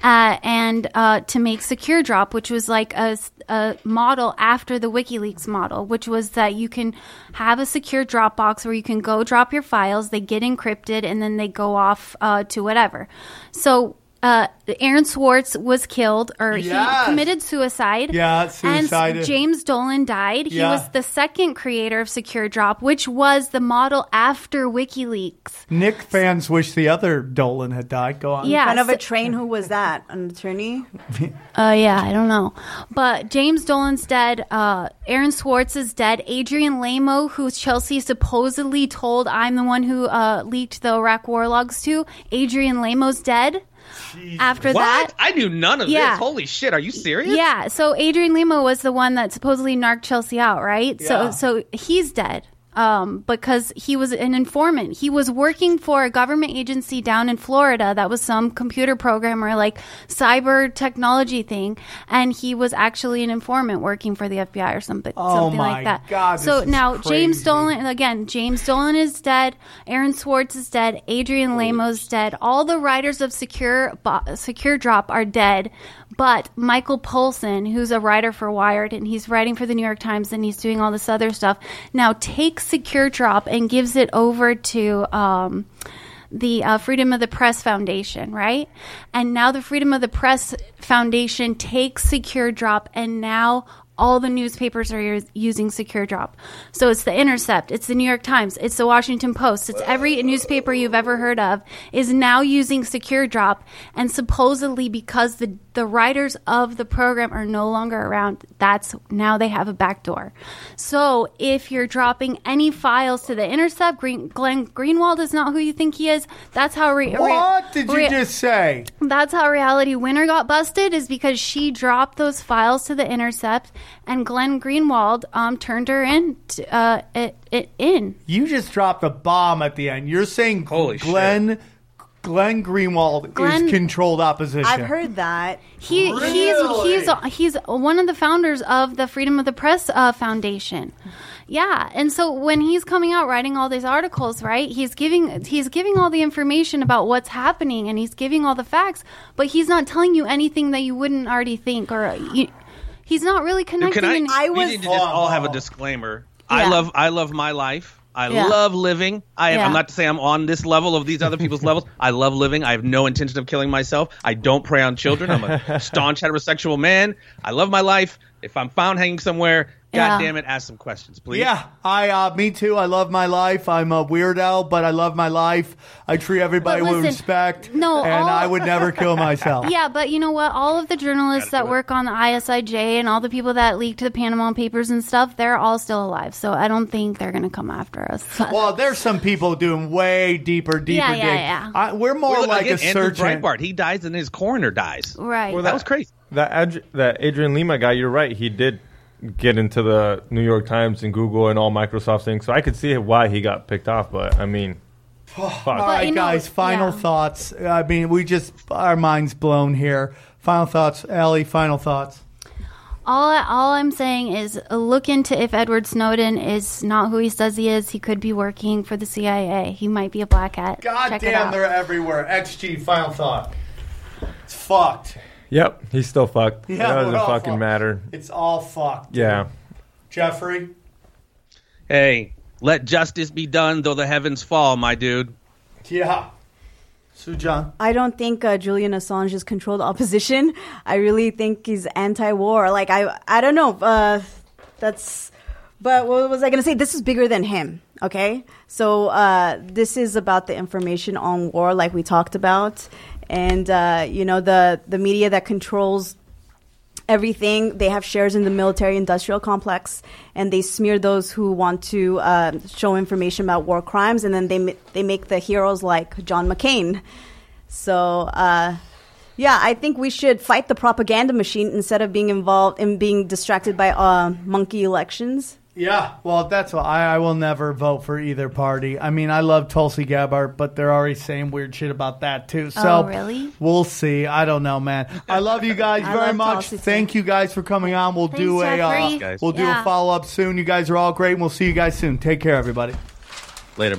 D: Uh, and uh, to make Secure Drop, which was like a, a model after the WikiLeaks model, which was that you can have a secure Dropbox where you can go drop your files, they get encrypted, and then they go off uh, to whatever. So uh, Aaron Swartz was killed, or
A: Yes.
D: he committed suicide.
A: Yeah, suicide.
D: And James Dolan died. He was the second creator of Secure Drop, which was the model after WikiLeaks.
A: Knicks fans wish the other Dolan had died. Go on.
D: Yeah,
E: Front of a train. Who was that? An attorney?
D: Uh, yeah, I don't know. But James Dolan's dead. Uh, Aaron Swartz is dead. Adrian Lamo, who Chelsea supposedly told I'm the one who uh, leaked the Iraq war logs to, Adrian Lamo's dead. After
C: what?
D: that,
C: I knew none of
D: Yeah.
C: this. Holy shit! Are you serious?
D: yeah. So Adrian Lamo was the one that supposedly narked Chelsea out, right?
A: Yeah.
D: So, so he's dead. Um, because he was an informant. He was working for a government agency down in Florida that was some computer programmer, like cyber technology thing, and he was actually an informant working for the FBI or something,
A: Oh
D: something
A: my
D: like that.
A: God,
D: so now James. Dolan again. James Dolan is dead. Aaron Swartz is dead. Adrian Lamo's dead. All the writers of Secure Bo- Secure Drop are dead. But Michael Poulsen, who's a writer for Wired, and he's writing for the New York Times, and he's doing all this other stuff, now takes Secure Drop and gives it over to um, the uh, Freedom of the Press Foundation, right? And now the Freedom of the Press Foundation takes Secure Drop, and now all the newspapers are using Secure Drop. So it's the Intercept, it's the New York Times, it's the Washington Post, it's every newspaper you've ever heard of is now using Secure Drop. And supposedly because the the writers of the program are no longer around, that's now they have a backdoor. So if you're dropping any files to the Intercept, Green, Glenn Greenwald is not who you think he is. That's how re- re-
A: What did you
D: re-
A: just say?
D: that's how Reality Winner got busted is because she dropped those files to the Intercept, and Glenn Greenwald um, turned her in to, uh, it, it in.
A: You just dropped a bomb at the end. You're saying
C: Holy
A: Glenn Glenn Greenwald
D: Glenn-
A: is controlled opposition.
E: I've heard that.
D: He
A: Really?
D: he's he's he's one of the founders of the Freedom of the Press uh, Foundation. Yeah, and so when he's coming out writing all these articles, right? He's giving he's giving all the information about what's happening, and he's giving all the facts, but he's not telling you anything that you wouldn't already think, or you, he's not really connecting.
C: Can I?
D: and-
E: I
C: we need to just all have a disclaimer. I love. I love my life. I
D: Yeah.
C: love living. I am,
D: Yeah.
C: I'm not to say I'm on this level of these other people's levels. I love living. I have no intention of killing myself. I don't prey on children. I'm a staunch heterosexual man. I love my life. If I'm found hanging somewhere,
D: Yeah.
C: God damn it, ask some questions, please.
A: Yeah, I uh, me too. I love my life. I'm a weirdo, but I love my life. I treat everybody
D: But
A: with
D: listen,
A: respect.
D: no,
A: and
D: all-
A: I would never kill myself.
D: Yeah, but you know what? All of the journalists that work on the ICIJ and all the people that leaked the Panama Papers and stuff, they're all still alive. So I don't think they're going to come after us.
A: Well, there's some people doing way deeper, deeper
D: Yeah,
A: dig.
D: yeah, yeah.
A: I, we're more
C: Well,
A: like
C: again,
A: a
C: Andrew
A: search.
C: Breitbart. He dies and his coroner dies.
D: right.
B: Well,
C: That was crazy.
B: That Ad- that Adrian Lamo guy, you're right. He did get into the New York Times and Google and all Microsoft things, so I could see why he got picked off. But I mean, fuck.
A: All right, guys. Final
D: yeah.
A: thoughts. I mean, we just our minds blown here. Final thoughts, Ellie. Final thoughts.
D: all, I, all I'm saying is uh, look into if Edward Snowden is not who he says he is. He could be working for the CIA. He might be a black hat.
A: God
D: Check it
A: damn,
D: out.
A: they're everywhere. XG. Final thought. It's fucked.
B: Yep, he's still fucked.
A: Yeah,
B: it doesn't
A: we're all
B: fucking
A: fucked.
B: matter.
A: It's all fucked.
B: Yeah.
A: Jeffrey.
C: Hey, let justice be done, though the heavens fall, my dude.
A: Yeah. Sujan.
E: I don't think uh, Julian Assange is controlled opposition. I really think he's anti-war. Like I, I don't know. Uh, that's. But what was I going to say? This is bigger than him. Okay, so uh, this is about the information on war, like we talked about, and uh, you know the the media that controls everything. They have shares in the military industrial complex, and they smear those who want to uh, show information about war crimes, and then they they make the heroes like John McCain. So. Uh, yeah, I think we should fight the propaganda machine instead of being involved in being distracted by uh, monkey elections.
A: Yeah, well, that's why I, I will never vote for either party. I mean, I love Tulsi Gabbard, but they're already saying weird shit about that too. So
D: Oh, really?
A: We'll see. I don't know, man. I love you guys very much.
E: Tulsi, too.
A: Thank you guys for coming on. We'll do a uh, we'll do
D: Yeah.
A: a follow up soon. You guys are all great, and we'll see you guys soon. Take care, everybody.
C: Later.